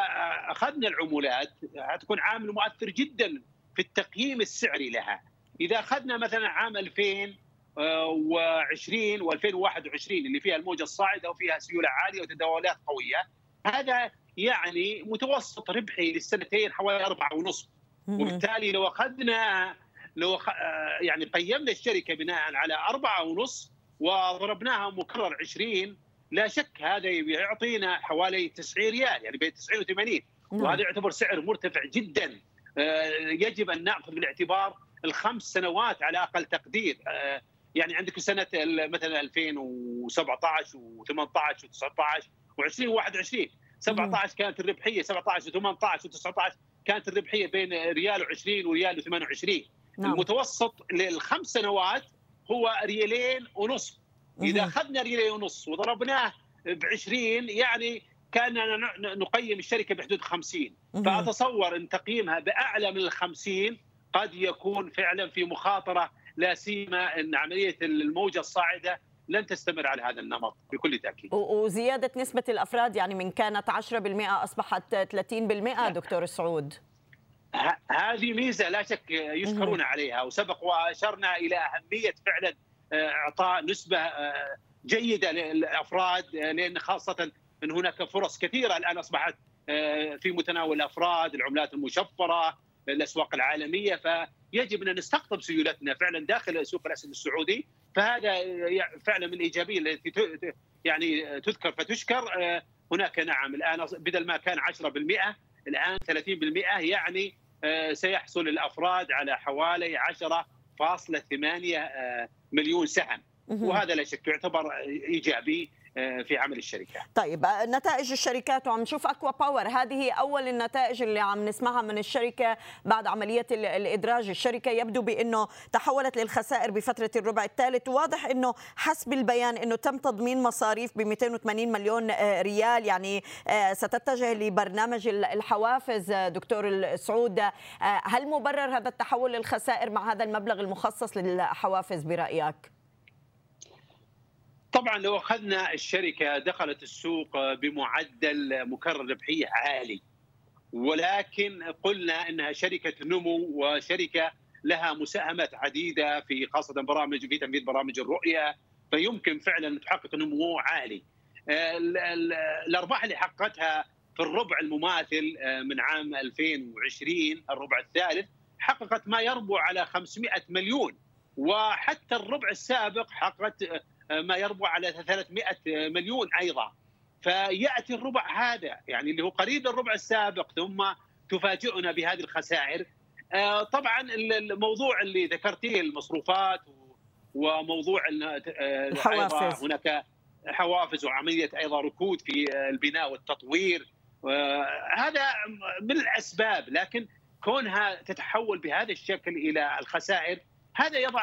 أخذنا العمولات حتكون عامل مؤثر جدا في التقييم السعري لها. إذا أخذنا مثلا عام 2020 و2021 اللي فيها الموجة الصاعدة وفيها سيولة عالية وتداولات قوية هذا يعني متوسط ربحي للسنتين حوالي أربعة ونصف. وبالتالي لو أخذنا لو آه، يعني قيمنا الشركة بناء على أربعة ونص وضربناها مكرر 20 لا شك هذا يعطينا حوالي 90 ريال يعني بين 90 و 80 وهذا يعتبر سعر مرتفع جدا. آه، يجب أن نأخذ بالاعتبار الخمس سنوات على أقل تقدير. آه، يعني عندك سنة مثلا 2017 و18 و19 و20 و21 17 كانت الربحية 17 و18 و19 كانت الربحية بين ريال و20 وريال و28 نعم. المتوسط للخمس سنوات هو ريالين ونصف إذا أخذنا ريالين ونصف وضربناه ب 20 يعني كأننا نقيم الشركة بحدود 50 فأتصور أن تقييمها بأعلى من ال 50 قد يكون فعلا في مخاطرة لا سيما أن عملية الموجة الصاعدة لن تستمر على هذا النمط بكل تأكيد. وزيادة نسبة الأفراد يعني من كانت 10% أصبحت 30% دكتور السعود. هذه ميزة لا شك يشكرون عليها وسبق وأشرنا إلى أهمية فعلا آه، إعطاء نسبة آه، جيدة للأفراد آه، لأن خاصة ان هناك فرص كثيرة الآن أصبحت في متناول الأفراد، العملات المشفرة، الأسواق العالمية فيجب أن نستقطب سيولتنا فعلا داخل سوق الاسد السعودي فهذا فعلا من الايجابيه التي يعني تذكر فتشكر هناك نعم الآن بدل ما كان 10% الآن 30% يعني سيحصل الأفراد على حوالي 10.8 مليون سهم. وهذا لا شك يعتبر إيجابي آه، في عمل الشركات طيب آه، نتائج الشركات وعم نشوف أكوا باور. هذه أول النتائج اللي عم نسمعها من الشركة بعد عملية الإدراج. الشركة يبدو بأنه تحولت للخسائر بفترة الربع الثالث. واضح أنه حسب البيان أنه تم تضمين مصاريف ب 280 مليون آه، ريال. يعني ستتجه لبرنامج الحوافز دكتور السعود. هل مبرر هذا التحول للخسائر مع هذا المبلغ المخصص للحوافز برأيك؟ طبعا لو أخذنا الشركة دخلت السوق بمعدل مكرر ربحيه عالي ولكن قلنا إنها شركة نمو وشركة لها مساهمات عديدة في خاصة برامج في تنفيذ برامج الرؤية فيمكن فعلا تحقق نمو عالي. الأرباح اللي حققتها في الربع المماثل من عام 2020 الربع الثالث حققت ما يربو على 500 مليون وحتى الربع السابق حققت ما يربو على 300 مليون أيضا. فيأتي الربع هذا يعني اللي هو قريب الربع السابق ثم تفاجئنا بهذه الخسائر. آه، طبعا الموضوع اللي ذكرتيه المصروفات وموضوع آه، الحوافز. هناك حوافز وعملية أيضا ركود في البناء والتطوير. هذا من الأسباب لكن كونها تتحول بهذا الشكل إلى الخسائر هذا يضع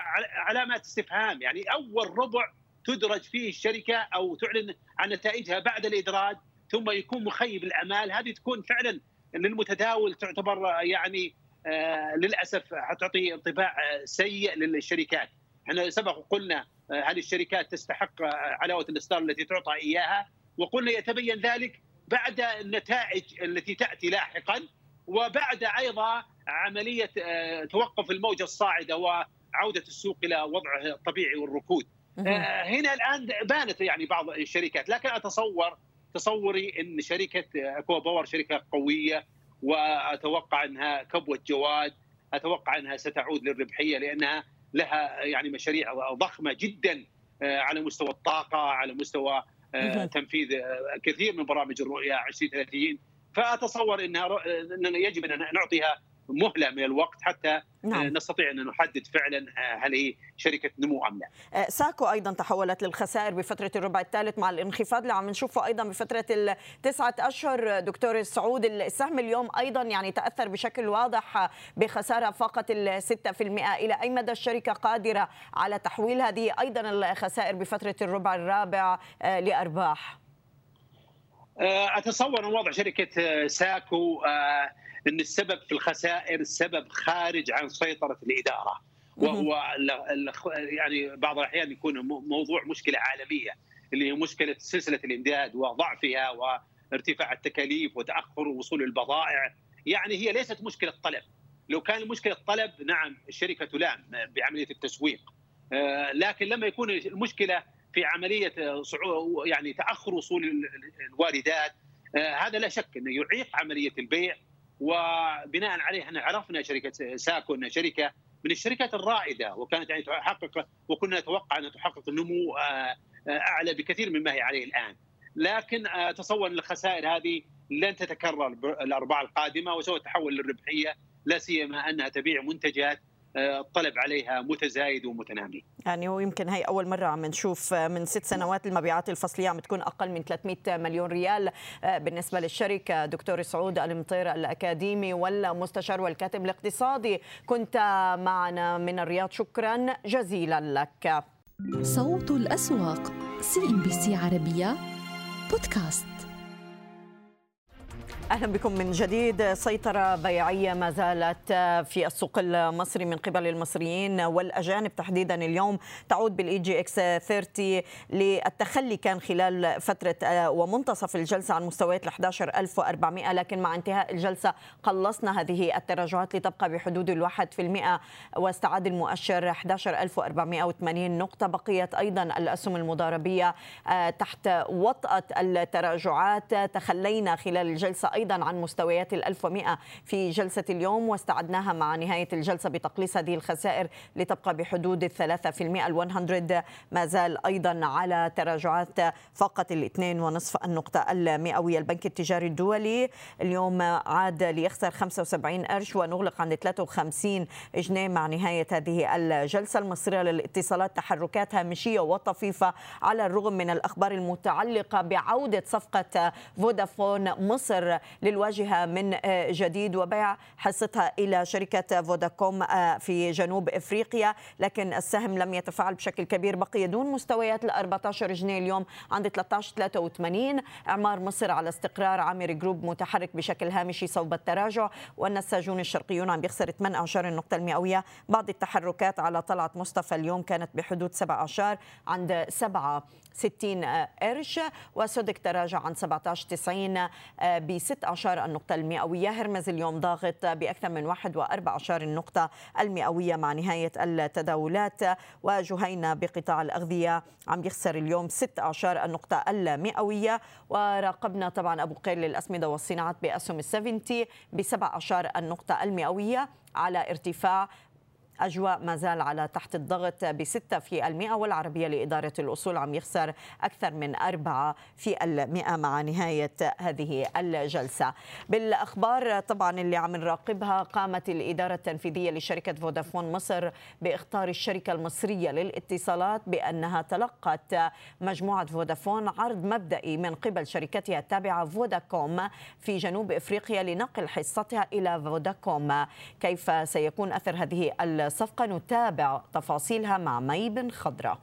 علامات استفهام. يعني أول ربع تدرج فيه الشركة أو تعلن عن نتائجها بعد الإدراج ثم يكون مخيب الامال هذه تكون فعلا للمتداول تعتبر يعني آه للأسف تعطي انطباع سيء للشركات. إحنا سبق وقلنا آه هل الشركات تستحق علاوة الإصدار التي تعطى إياها وقلنا يتبين ذلك بعد النتائج التي تأتي لاحقا وبعد أيضا عملية آه توقف الموجة الصاعدة وعودة السوق إلى وضعه الطبيعي والركود. آه، هنا الآن بانت يعني بعض الشركات لكن اتصور تصوري إن شركة أكوا باور شركة قوية وأتوقع أنها كبوة جواد أتوقع أنها ستعود للربحية لأنها لها يعني مشاريع ضخمة جدا آه، على مستوى الطاقة على مستوى آه، تنفيذ كثير من برامج الرؤية 2030 فأتصور إنها إننا يجب أن نعطيها مهلة من الوقت حتى نعم. نستطيع أن نحدد فعلا آه، هل هي شركة نمو أم لا. آه، ساكو أيضا تحولت للخسائر بفترة الربع الثالث مع الانخفاض اللي عم نشوفه أيضا بفترة التسعة أشهر دكتور السعود السهم اليوم أيضا يعني تأثر بشكل واضح بخسارة فاقت ال 6% إلى أي مدى الشركة قادرة على تحويل هذه أيضا الخسائر بفترة الربع الرابع آه، لأرباح؟ أتصور إن وضع شركة ساكو إن السبب في الخسائر سبب خارج عن سيطرة الإدارة. وهو يعني بعض الأحيان يكون موضوع مشكلة عالمية اللي هي مشكلة سلسلة الإمداد وضعفها وارتفاع التكاليف وتأخر وصول البضائع. يعني هي ليست مشكلة طلب. لو كان مشكلة طلب نعم الشركة تلام بعملية التسويق. آه، لكن لما يكون المشكلة في عملية يعني تأخر وصول الواردات آه، هذا لا شك إنه يعيق عملية البيع. وبناء عليه إحنا عرفنا شركة ساكو إنها شركة من الشركات الرائدة وكانت يعني تحقق وكنا نتوقع أنها تحقق نمو آه، آه، أعلى بكثير مما هي عليه الآن. لكن اتصور ان الخسائر هذه لن تتكرر الأرباع القادمة وسوف تتحول للربحية لا سيما أنها تبيع منتجات الطلب عليها متزايد ومتنامي. يعني ويمكن هي أول مرة عم نشوف من ست سنوات المبيعات الفصلية عم تكون أقل من 300 مليون ريال. آه، بالنسبة للشركة دكتور سعود المطير الأكاديمي والمستشار والكاتب الاقتصادي كنت معنا من الرياض. شكرا جزيلا لك. صوت الأسواق CN BC عربية بودكاست. أهلا بكم من جديد. سيطرة بيعية ما زالت في السوق المصري من قبل المصريين والأجانب تحديدا اليوم. تعود بال EGX 30 للتخلي كان خلال فترة ومنتصف الجلسة عن مستويات ال 11400 لكن مع انتهاء الجلسة قلصنا هذه التراجعات لتبقى بحدود في المئة واستعاد المؤشر 11480 نقطة. بقيت أيضا الأسهم المضاربية تحت وطأة التراجعات. تخلينا خلال الجلسة أيضا عن مستويات ال 1100 في جلسة اليوم واستعدناها مع نهاية الجلسة بتقليص هذه الخسائر لتبقى بحدود الثلاثة في المئة. ال 100 ما زال أيضا على تراجعات فقط الاثنين ونصف النقطة المئوية. البنك التجاري الدولي اليوم عاد ليخسر 75 قرش ونغلق عند 53 جنيه مع نهاية هذه الجلسة. المصرية للاتصالات تحركات هامشية وطفيفة على الرغم من الأخبار المتعلقة بعودة صفقة فودافون مصر. للواجهة من جديد وبيع حصتها إلى شركة فوداكوم في جنوب إفريقيا. لكن السهم لم يتفاعل بشكل كبير بقي دون مستويات ال 14 جنيه اليوم عند 13.83 إعمار مصر على استقرار عامر جروب متحرك بشكل هامشي صوب التراجع. والنساجون الشرقيون عم بيخسر 18 النقطة المئوية. بعض التحركات على طلعت مصطفى اليوم كانت بحدود 17 عند 7 60 قرش. وسودك تراجع عن 17.90 ب 16 النقطة المئوية. هرمز اليوم ضاغط بأكثر من 14 النقطة المئوية مع نهاية التداولات. وجهينة بقطاع الأغذية عم يخسر اليوم 16 النقطة المئوية. وراقبنا طبعا أبو قير للأسمدة والصناعات بأسهم السفنتي ب 17 النقطة المئوية على ارتفاع أجواء ما زال على تحت الضغط بستة في المئة والعربية لإدارة الأصول عم يخسر أكثر من أربعة في المئة مع نهاية هذه الجلسة. بالأخبار طبعا اللي عم نراقبها قامت الإدارة التنفيذية لشركة فودافون مصر بإخطار الشركة المصرية للاتصالات بأنها تلقت مجموعة فودافون عرض مبدئي من قبل شركتها التابعة فوداكوم في جنوب إفريقيا لنقل حصتها إلى فوداكوم. كيف سيكون أثر هذه الصفقة نتابع تفاصيلها مع مي بن خضرة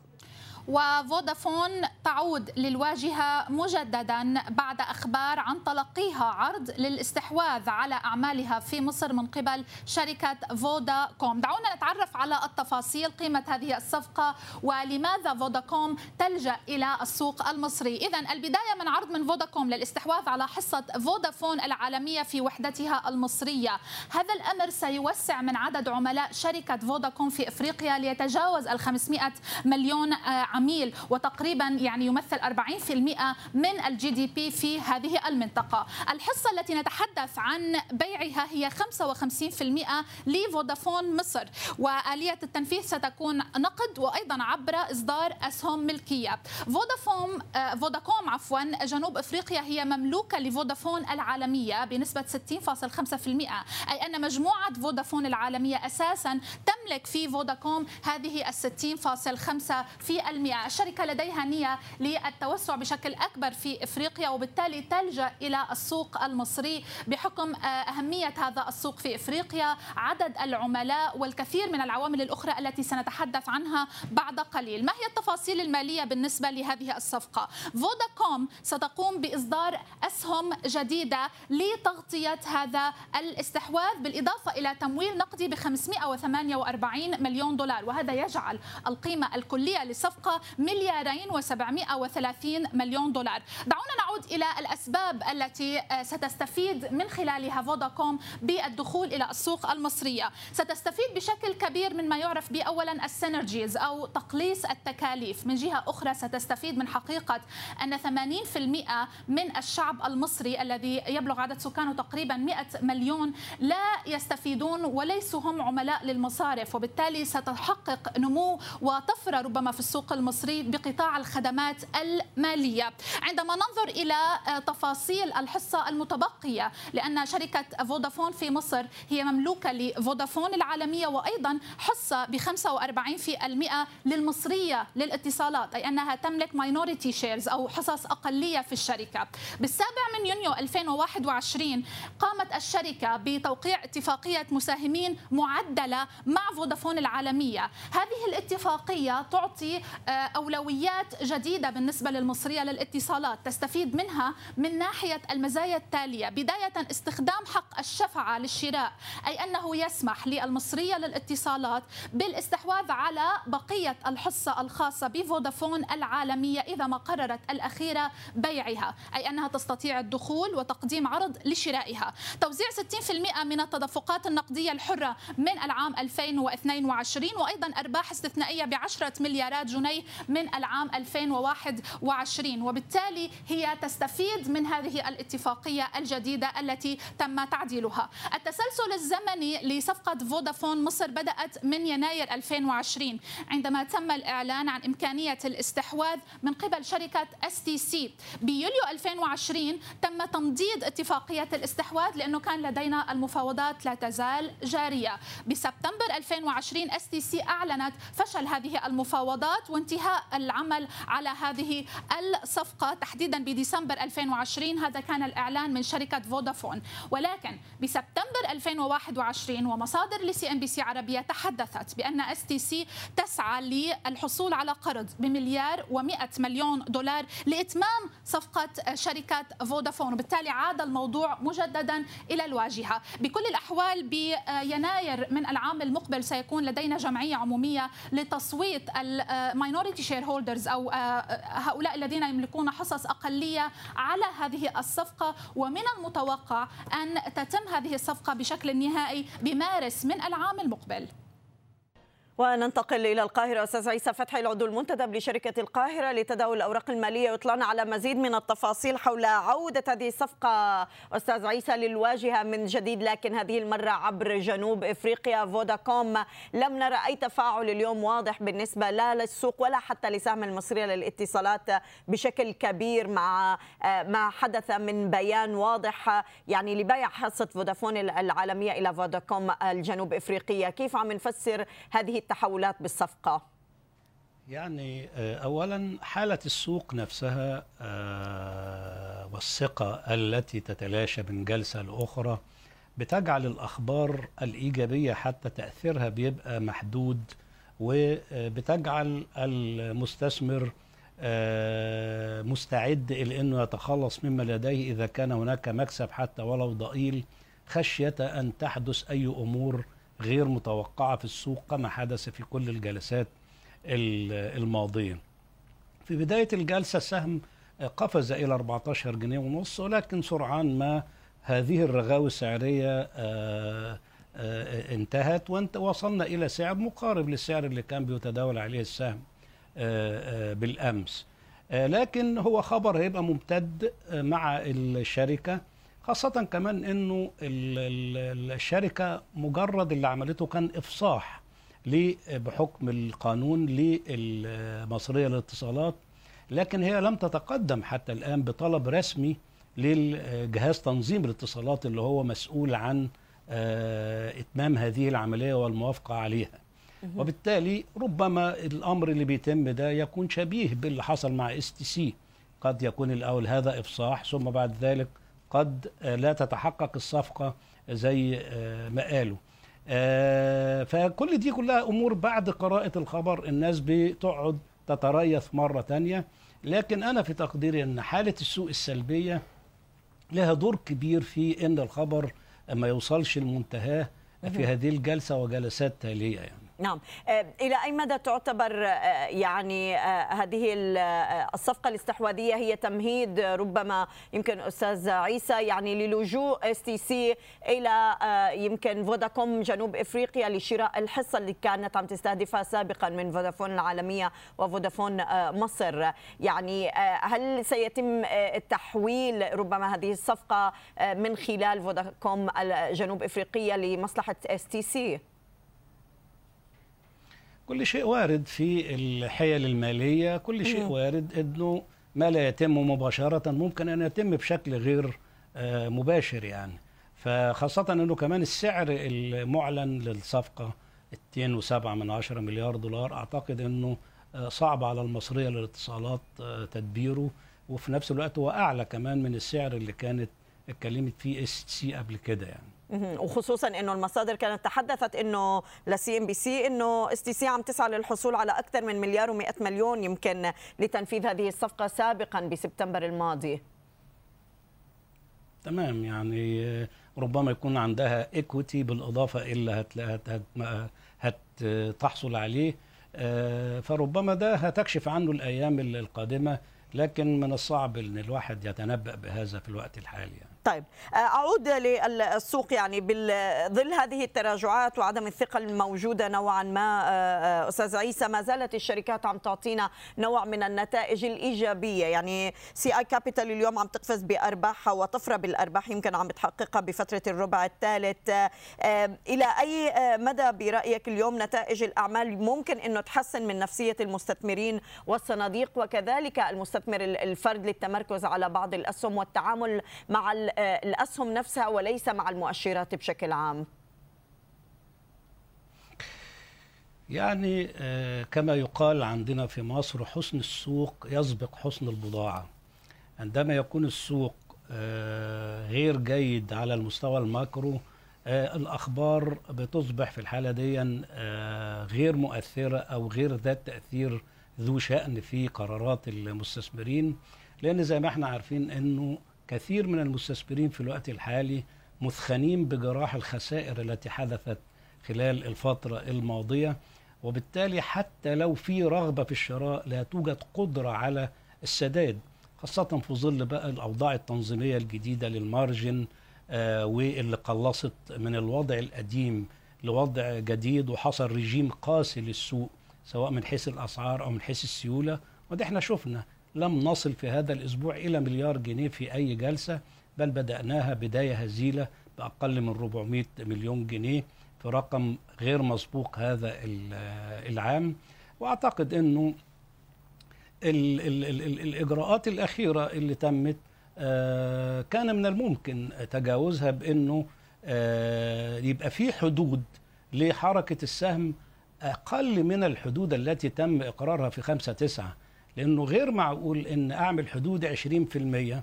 وفودافون تعود للواجهة مجددا بعد أخبار عن تلقيها عرض للاستحواذ على أعمالها في مصر من قبل شركة فودا كوم دعونا نتعرف على التفاصيل قيمة هذه الصفقة ولماذا فودا كوم تلجأ إلى السوق المصري. إذا البداية من عرض من فودا كوم للاستحواذ على حصة فودافون العالمية في وحدتها المصرية. هذا الأمر سيوسع من عدد عملاء شركة فودا كوم في إفريقيا ليتجاوز ال 500 مليون عميل وتقريبا يعني يمثل 40% من ال GDP في هذه المنطقة. الحصة التي نتحدث عن بيعها هي 55% لفودافون مصر وآلية التنفيذ ستكون نقد وأيضا عبر إصدار أسهم ملكية. فودافون فوداكوم عفوا جنوب أفريقيا هي مملوكة لفودافون العالمية بنسبة 60.5% أي أن مجموعة فودافون العالمية أساسا تملك في فوداكوم هذه ال 60.5 المئة الشركة لديها نية للتوسع بشكل أكبر في إفريقيا وبالتالي تلجأ إلى السوق المصري بحكم أهمية هذا السوق في إفريقيا. عدد العملاء والكثير من العوامل الأخرى التي سنتحدث عنها بعد قليل. ما هي التفاصيل المالية بالنسبة لهذه الصفقة؟ فوداكوم ستقوم بإصدار أسهم جديدة لتغطية هذا الاستحواذ بالإضافة إلى تمويل نقدي ب 548 مليون دولار وهذا يجعل القيمة الكلية للصفقة مليارين و730 مليون دولار. دعونا نعود إلى الأسباب التي ستستفيد من خلالها فوداكوم بالدخول إلى السوق المصرية. ستستفيد بشكل كبير من ما يعرف بأولا ال synergies أو تقليص التكاليف. من جهة أخرى ستستفيد من حقيقة أن 80% من الشعب المصري الذي يبلغ عدد سكانه تقريبا 100 مليون لا يستفيدون وليسوا هم عملاء للمصارف وبالتالي ستحقق نمو وطفرة ربما في السوق المصري بقطاع الخدمات المالية. عندما ننظر إلى تفاصيل الحصة المتبقية لأن شركة فودافون في مصر هي مملوكة لفودافون العالمية وأيضا حصة ب 45% للمصرية للاتصالات أي أنها تملك minority shares أو حصص أقلية في الشركة. بالسابع من يونيو 2021 قامت الشركة بتوقيع اتفاقية مساهمين معدلة مع فودافون العالمية. هذه الاتفاقية تعطي أولويات جديدة بالنسبة للمصرية للاتصالات تستفيد منها من ناحية المزايا التالية بداية استخدام حق الشفعة للشراء أي أنه يسمح للمصرية للاتصالات بالاستحواذ على بقية الحصة الخاصة بفودافون العالمية إذا ما قررت الأخيرة بيعها أي أنها تستطيع الدخول وتقديم عرض لشرائها. توزيع 60% من التدفقات النقدية الحرة من العام 2022 وأيضا أرباح استثنائية بعشرة مليارات جنيه من العام 2021 وبالتالي هي تستفيد من هذه الاتفاقية الجديدة التي تم تعديلها. التسلسل الزمني لصفقة فودافون مصر بدأت من يناير 2020 عندما تم الإعلان عن إمكانية الاستحواذ من قبل شركة STC بيوليو 2020 تم تمديد اتفاقية الاستحواذ لأنه كان لدينا المفاوضات لا تزال جارية. بسبتمبر 2020 STC أعلنت فشل هذه المفاوضات وانتهاء العمل على هذه الصفقة تحديدا بديسمبر 2020 هذا كان الإعلان من شركة فودافون. ولكن بسبتمبر 2021 ومصادر ل CNBC عربية تحدثت بأن STC تسعى للحصول على قرض بمليار و100 مليون دولار لإتمام صفقة شركة فودافون. وبالتالي عاد الموضوع مجددا إلى الواجهة. بكل الأحوال بيناير من العام المقبل سيكون لدينا جمعية عمومية لتصويت ال minority shareholders أو هؤلاء الذين يملكون حصص أقلية على هذه الصفقة. ومن المتوقع أن تتم هذه الصفقة بشكل نهائي بمارس من العام المقبل. وننتقل إلى القاهرة. أستاذ عيسى فتحي العضو المنتدب لشركة القاهرة لتداول الأوراق المالية ويطلعنا على مزيد من التفاصيل حول عودة هذه الصفقة. أستاذ عيسى للواجهة من جديد لكن هذه المرة عبر جنوب إفريقيا فوداكوم لم نرى أي تفاعل اليوم واضح بالنسبة لا للسوق ولا حتى لسهم المصرية للاتصالات بشكل كبير مع ما حدث من بيان واضح يعني لبيع حصة فودافون العالمية إلى فوداكوم الجنوب إفريقية. كيف عم نفسر هذه التحولات بالصفقة؟ يعني أولا حالة السوق نفسها والثقة التي تتلاشى من جلسة لأخرى بتجعل الأخبار الإيجابية حتى تأثيرها بيبقى محدود وبتجعل المستثمر مستعد إلى أنه يتخلص مما لديه إذا كان هناك مكسب حتى ولو ضئيل خشية أن تحدث أي أمور غير متوقعة في السوق كما حدث في كل الجلسات الماضية. في بداية الجلسة السهم قفز إلى 14 جنيه ونص ولكن سرعان ما هذه الرغاوة السعرية انتهت ووصلنا إلى سعر مقارب للسعر اللي كان بيتداول عليه السهم بالأمس. لكن هو خبر هيبقى ممتد مع الشركة خاصة كمان إنه الشركة مجرد اللي عملته كان إفصاح بحكم القانون للمصرية للاتصالات لكن هي لم تتقدم حتى الآن بطلب رسمي للجهاز تنظيم الاتصالات اللي هو مسؤول عن إتمام هذه العملية والموافقة عليها. وبالتالي ربما الأمر اللي بيتم ده يكون شبيه باللي حصل مع STC قد يكون الأول هذا إفصاح ثم بعد ذلك قد لا تتحقق الصفقة زي ما قالوا. فكل دي كلها أمور بعد قراءة الخبر. الناس بتقعد تتريث مرة تانية. لكن أنا في تقديري أن حالة السوق السلبية لها دور كبير في أن الخبر ما يوصلش لمنتهاه في هذه الجلسة وجلسات تالية يعني. نعم إلى أي مدى تعتبر يعني هذه الصفقة الاستحواذية هي تمهيد ربما يمكن أستاذ عيسى يعني للجوء STC إلى يمكن فوداكوم جنوب إفريقيا لشراء الحصة اللي كانت عم تستهدفها سابقا من فودافون العالمية وفودافون مصر يعني هل سيتم تحويل ربما هذه الصفقة من خلال فوداكوم جنوب إفريقيا لمصلحة STC؟ كل شيء وارد في الحيل المالية كل شيء وارد أنه ما لا يتم مباشرة ممكن أن يتم بشكل غير مباشر يعني. فخاصة أنه كمان السعر المعلن للصفقة 2.7 من 10 مليار دولار أعتقد أنه صعب على المصرية للاتصالات تدبيره. وفي نفس الوقت هو أعلى كمان من السعر اللي كانت اتكلمت فيه STC قبل كده يعني. وخصوصا إنه المصادر كانت تحدثت إنه ل CNBC إنه STC عم تسعى للحصول على أكثر من مليار و100 مليون يمكن لتنفيذ هذه الصفقة سابقا بسبتمبر الماضي. تمام يعني ربما يكون عندها equity بالإضافة إلى هتحصل عليه. آه، فربما ده هتكشف عنه الأيام القادمة لكن من الصعب إن الواحد يتنبأ بهذا في الوقت الحالي يعني. طيب آه، أعود للسوق يعني بظل هذه التراجعات وعدم الثقه الموجوده نوعا ما آه، آه، أستاذ عيسى ما زالت الشركات عم تعطينا نوع من النتائج الإيجابية. يعني CI Capital اليوم عم تقفز بارباحها وطفرة بالأرباح يمكن عم تحققها بفترة الربع الثالث. إلى أي مدى برأيك اليوم نتائج الأعمال ممكن إنه تحسن من نفسية المستثمرين والصناديق؟ وكذلك المستثمر الفرد للتمركز على بعض الأسهم والتعامل مع الأسهم نفسها وليس مع المؤشرات بشكل عام. يعني آه، كما يقال عندنا في مصر حسن السوق يسبق حسن البضاعة. عندما يكون السوق آه، غير جيد على المستوى الماكرو آه، الأخبار بتصبح في الحالة دي غير مؤثرة أو غير ذات تأثير ذو شأن في قرارات المستثمرين. لأن زي ما إحنا عارفين إنه كثير من المستثمرين في الوقت الحالي مثخنين بجراح الخسائر التي حدثت خلال الفترة الماضية وبالتالي حتى لو في رغبة في الشراء لا توجد قدرة على السداد خاصة في ظل بقى الأوضاع التنظيمية الجديدة للمارجن آه واللي قلصت من الوضع القديم لوضع جديد وحصل رجيم قاسي للسوق سواء من حيث الأسعار أو من حيث السيولة. وده إحنا شفنا لم نصل في هذا الأسبوع إلى مليار جنيه في أي جلسة بل بدأناها بداية هزيلة بأقل من 400 مليون جنيه في رقم غير مسبوق هذا العام. وأعتقد أنه ال ال ال ال الإجراءات الأخيرة اللي تمت آه كان من الممكن تجاوزها بأنه آه يبقى في حدود لحركة السهم أقل من الحدود التي تم إقرارها في 5 9 لأنه غير معقول إن أعمل حدود 20%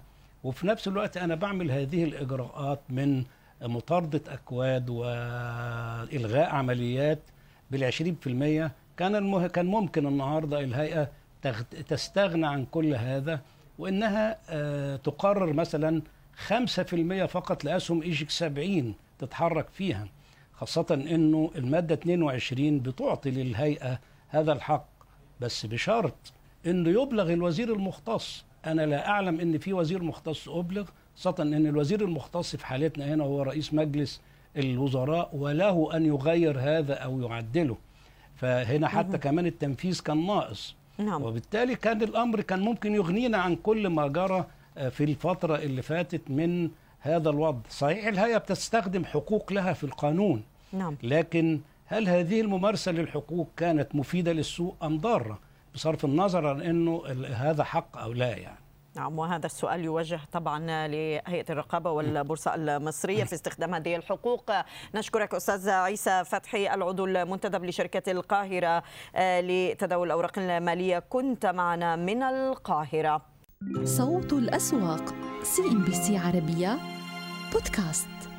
وفي نفس الوقت أنا بعمل هذه الإجراءات من مطاردة أكواد وإلغاء عمليات بال 20% كان المه... كان ممكن النهارده الهيئة تستغنى عن كل هذا وإنها آه تقرر مثلا 5% فقط لأسهم إيجيك 70 تتحرك فيها خاصة إنه المادة 22 بتعطي للهيئة هذا الحق بس بشرط انه يبلغ الوزير المختص أنا لا أعلم إن في وزير مختص أبلغ خاصه إن الوزير المختص في حالتنا هنا هو رئيس مجلس الوزراء وله أن يغير هذا أو يعدله. فهنا حتى كمان التنفيذ كان ناقص. نعم. وبالتالي كان الأمر كان ممكن يغنينا عن كل ما جرى آه، في الفترة اللي فاتت من هذا الوضع. صحيح الهيئة بتستخدم حقوق لها في القانون. نعم. لكن هل هذه الممارسة للحقوق كانت مفيدة للسوق أم ضارة؟ بصرف النظر عن إنه هذا حق أو لا يعني. نعم وهذا السؤال يوجه طبعا لهيئة الرقابة والبورصة المصرية في استخدام هذه الحقوق. نشكرك أستاذ عيسى فتحي العضو المنتدب لشركة القاهرة آه، لتداول الاوراق الماليه كنت معنا من القاهرة. صوت الأسواق سي ام بي سي عربية بودكاست.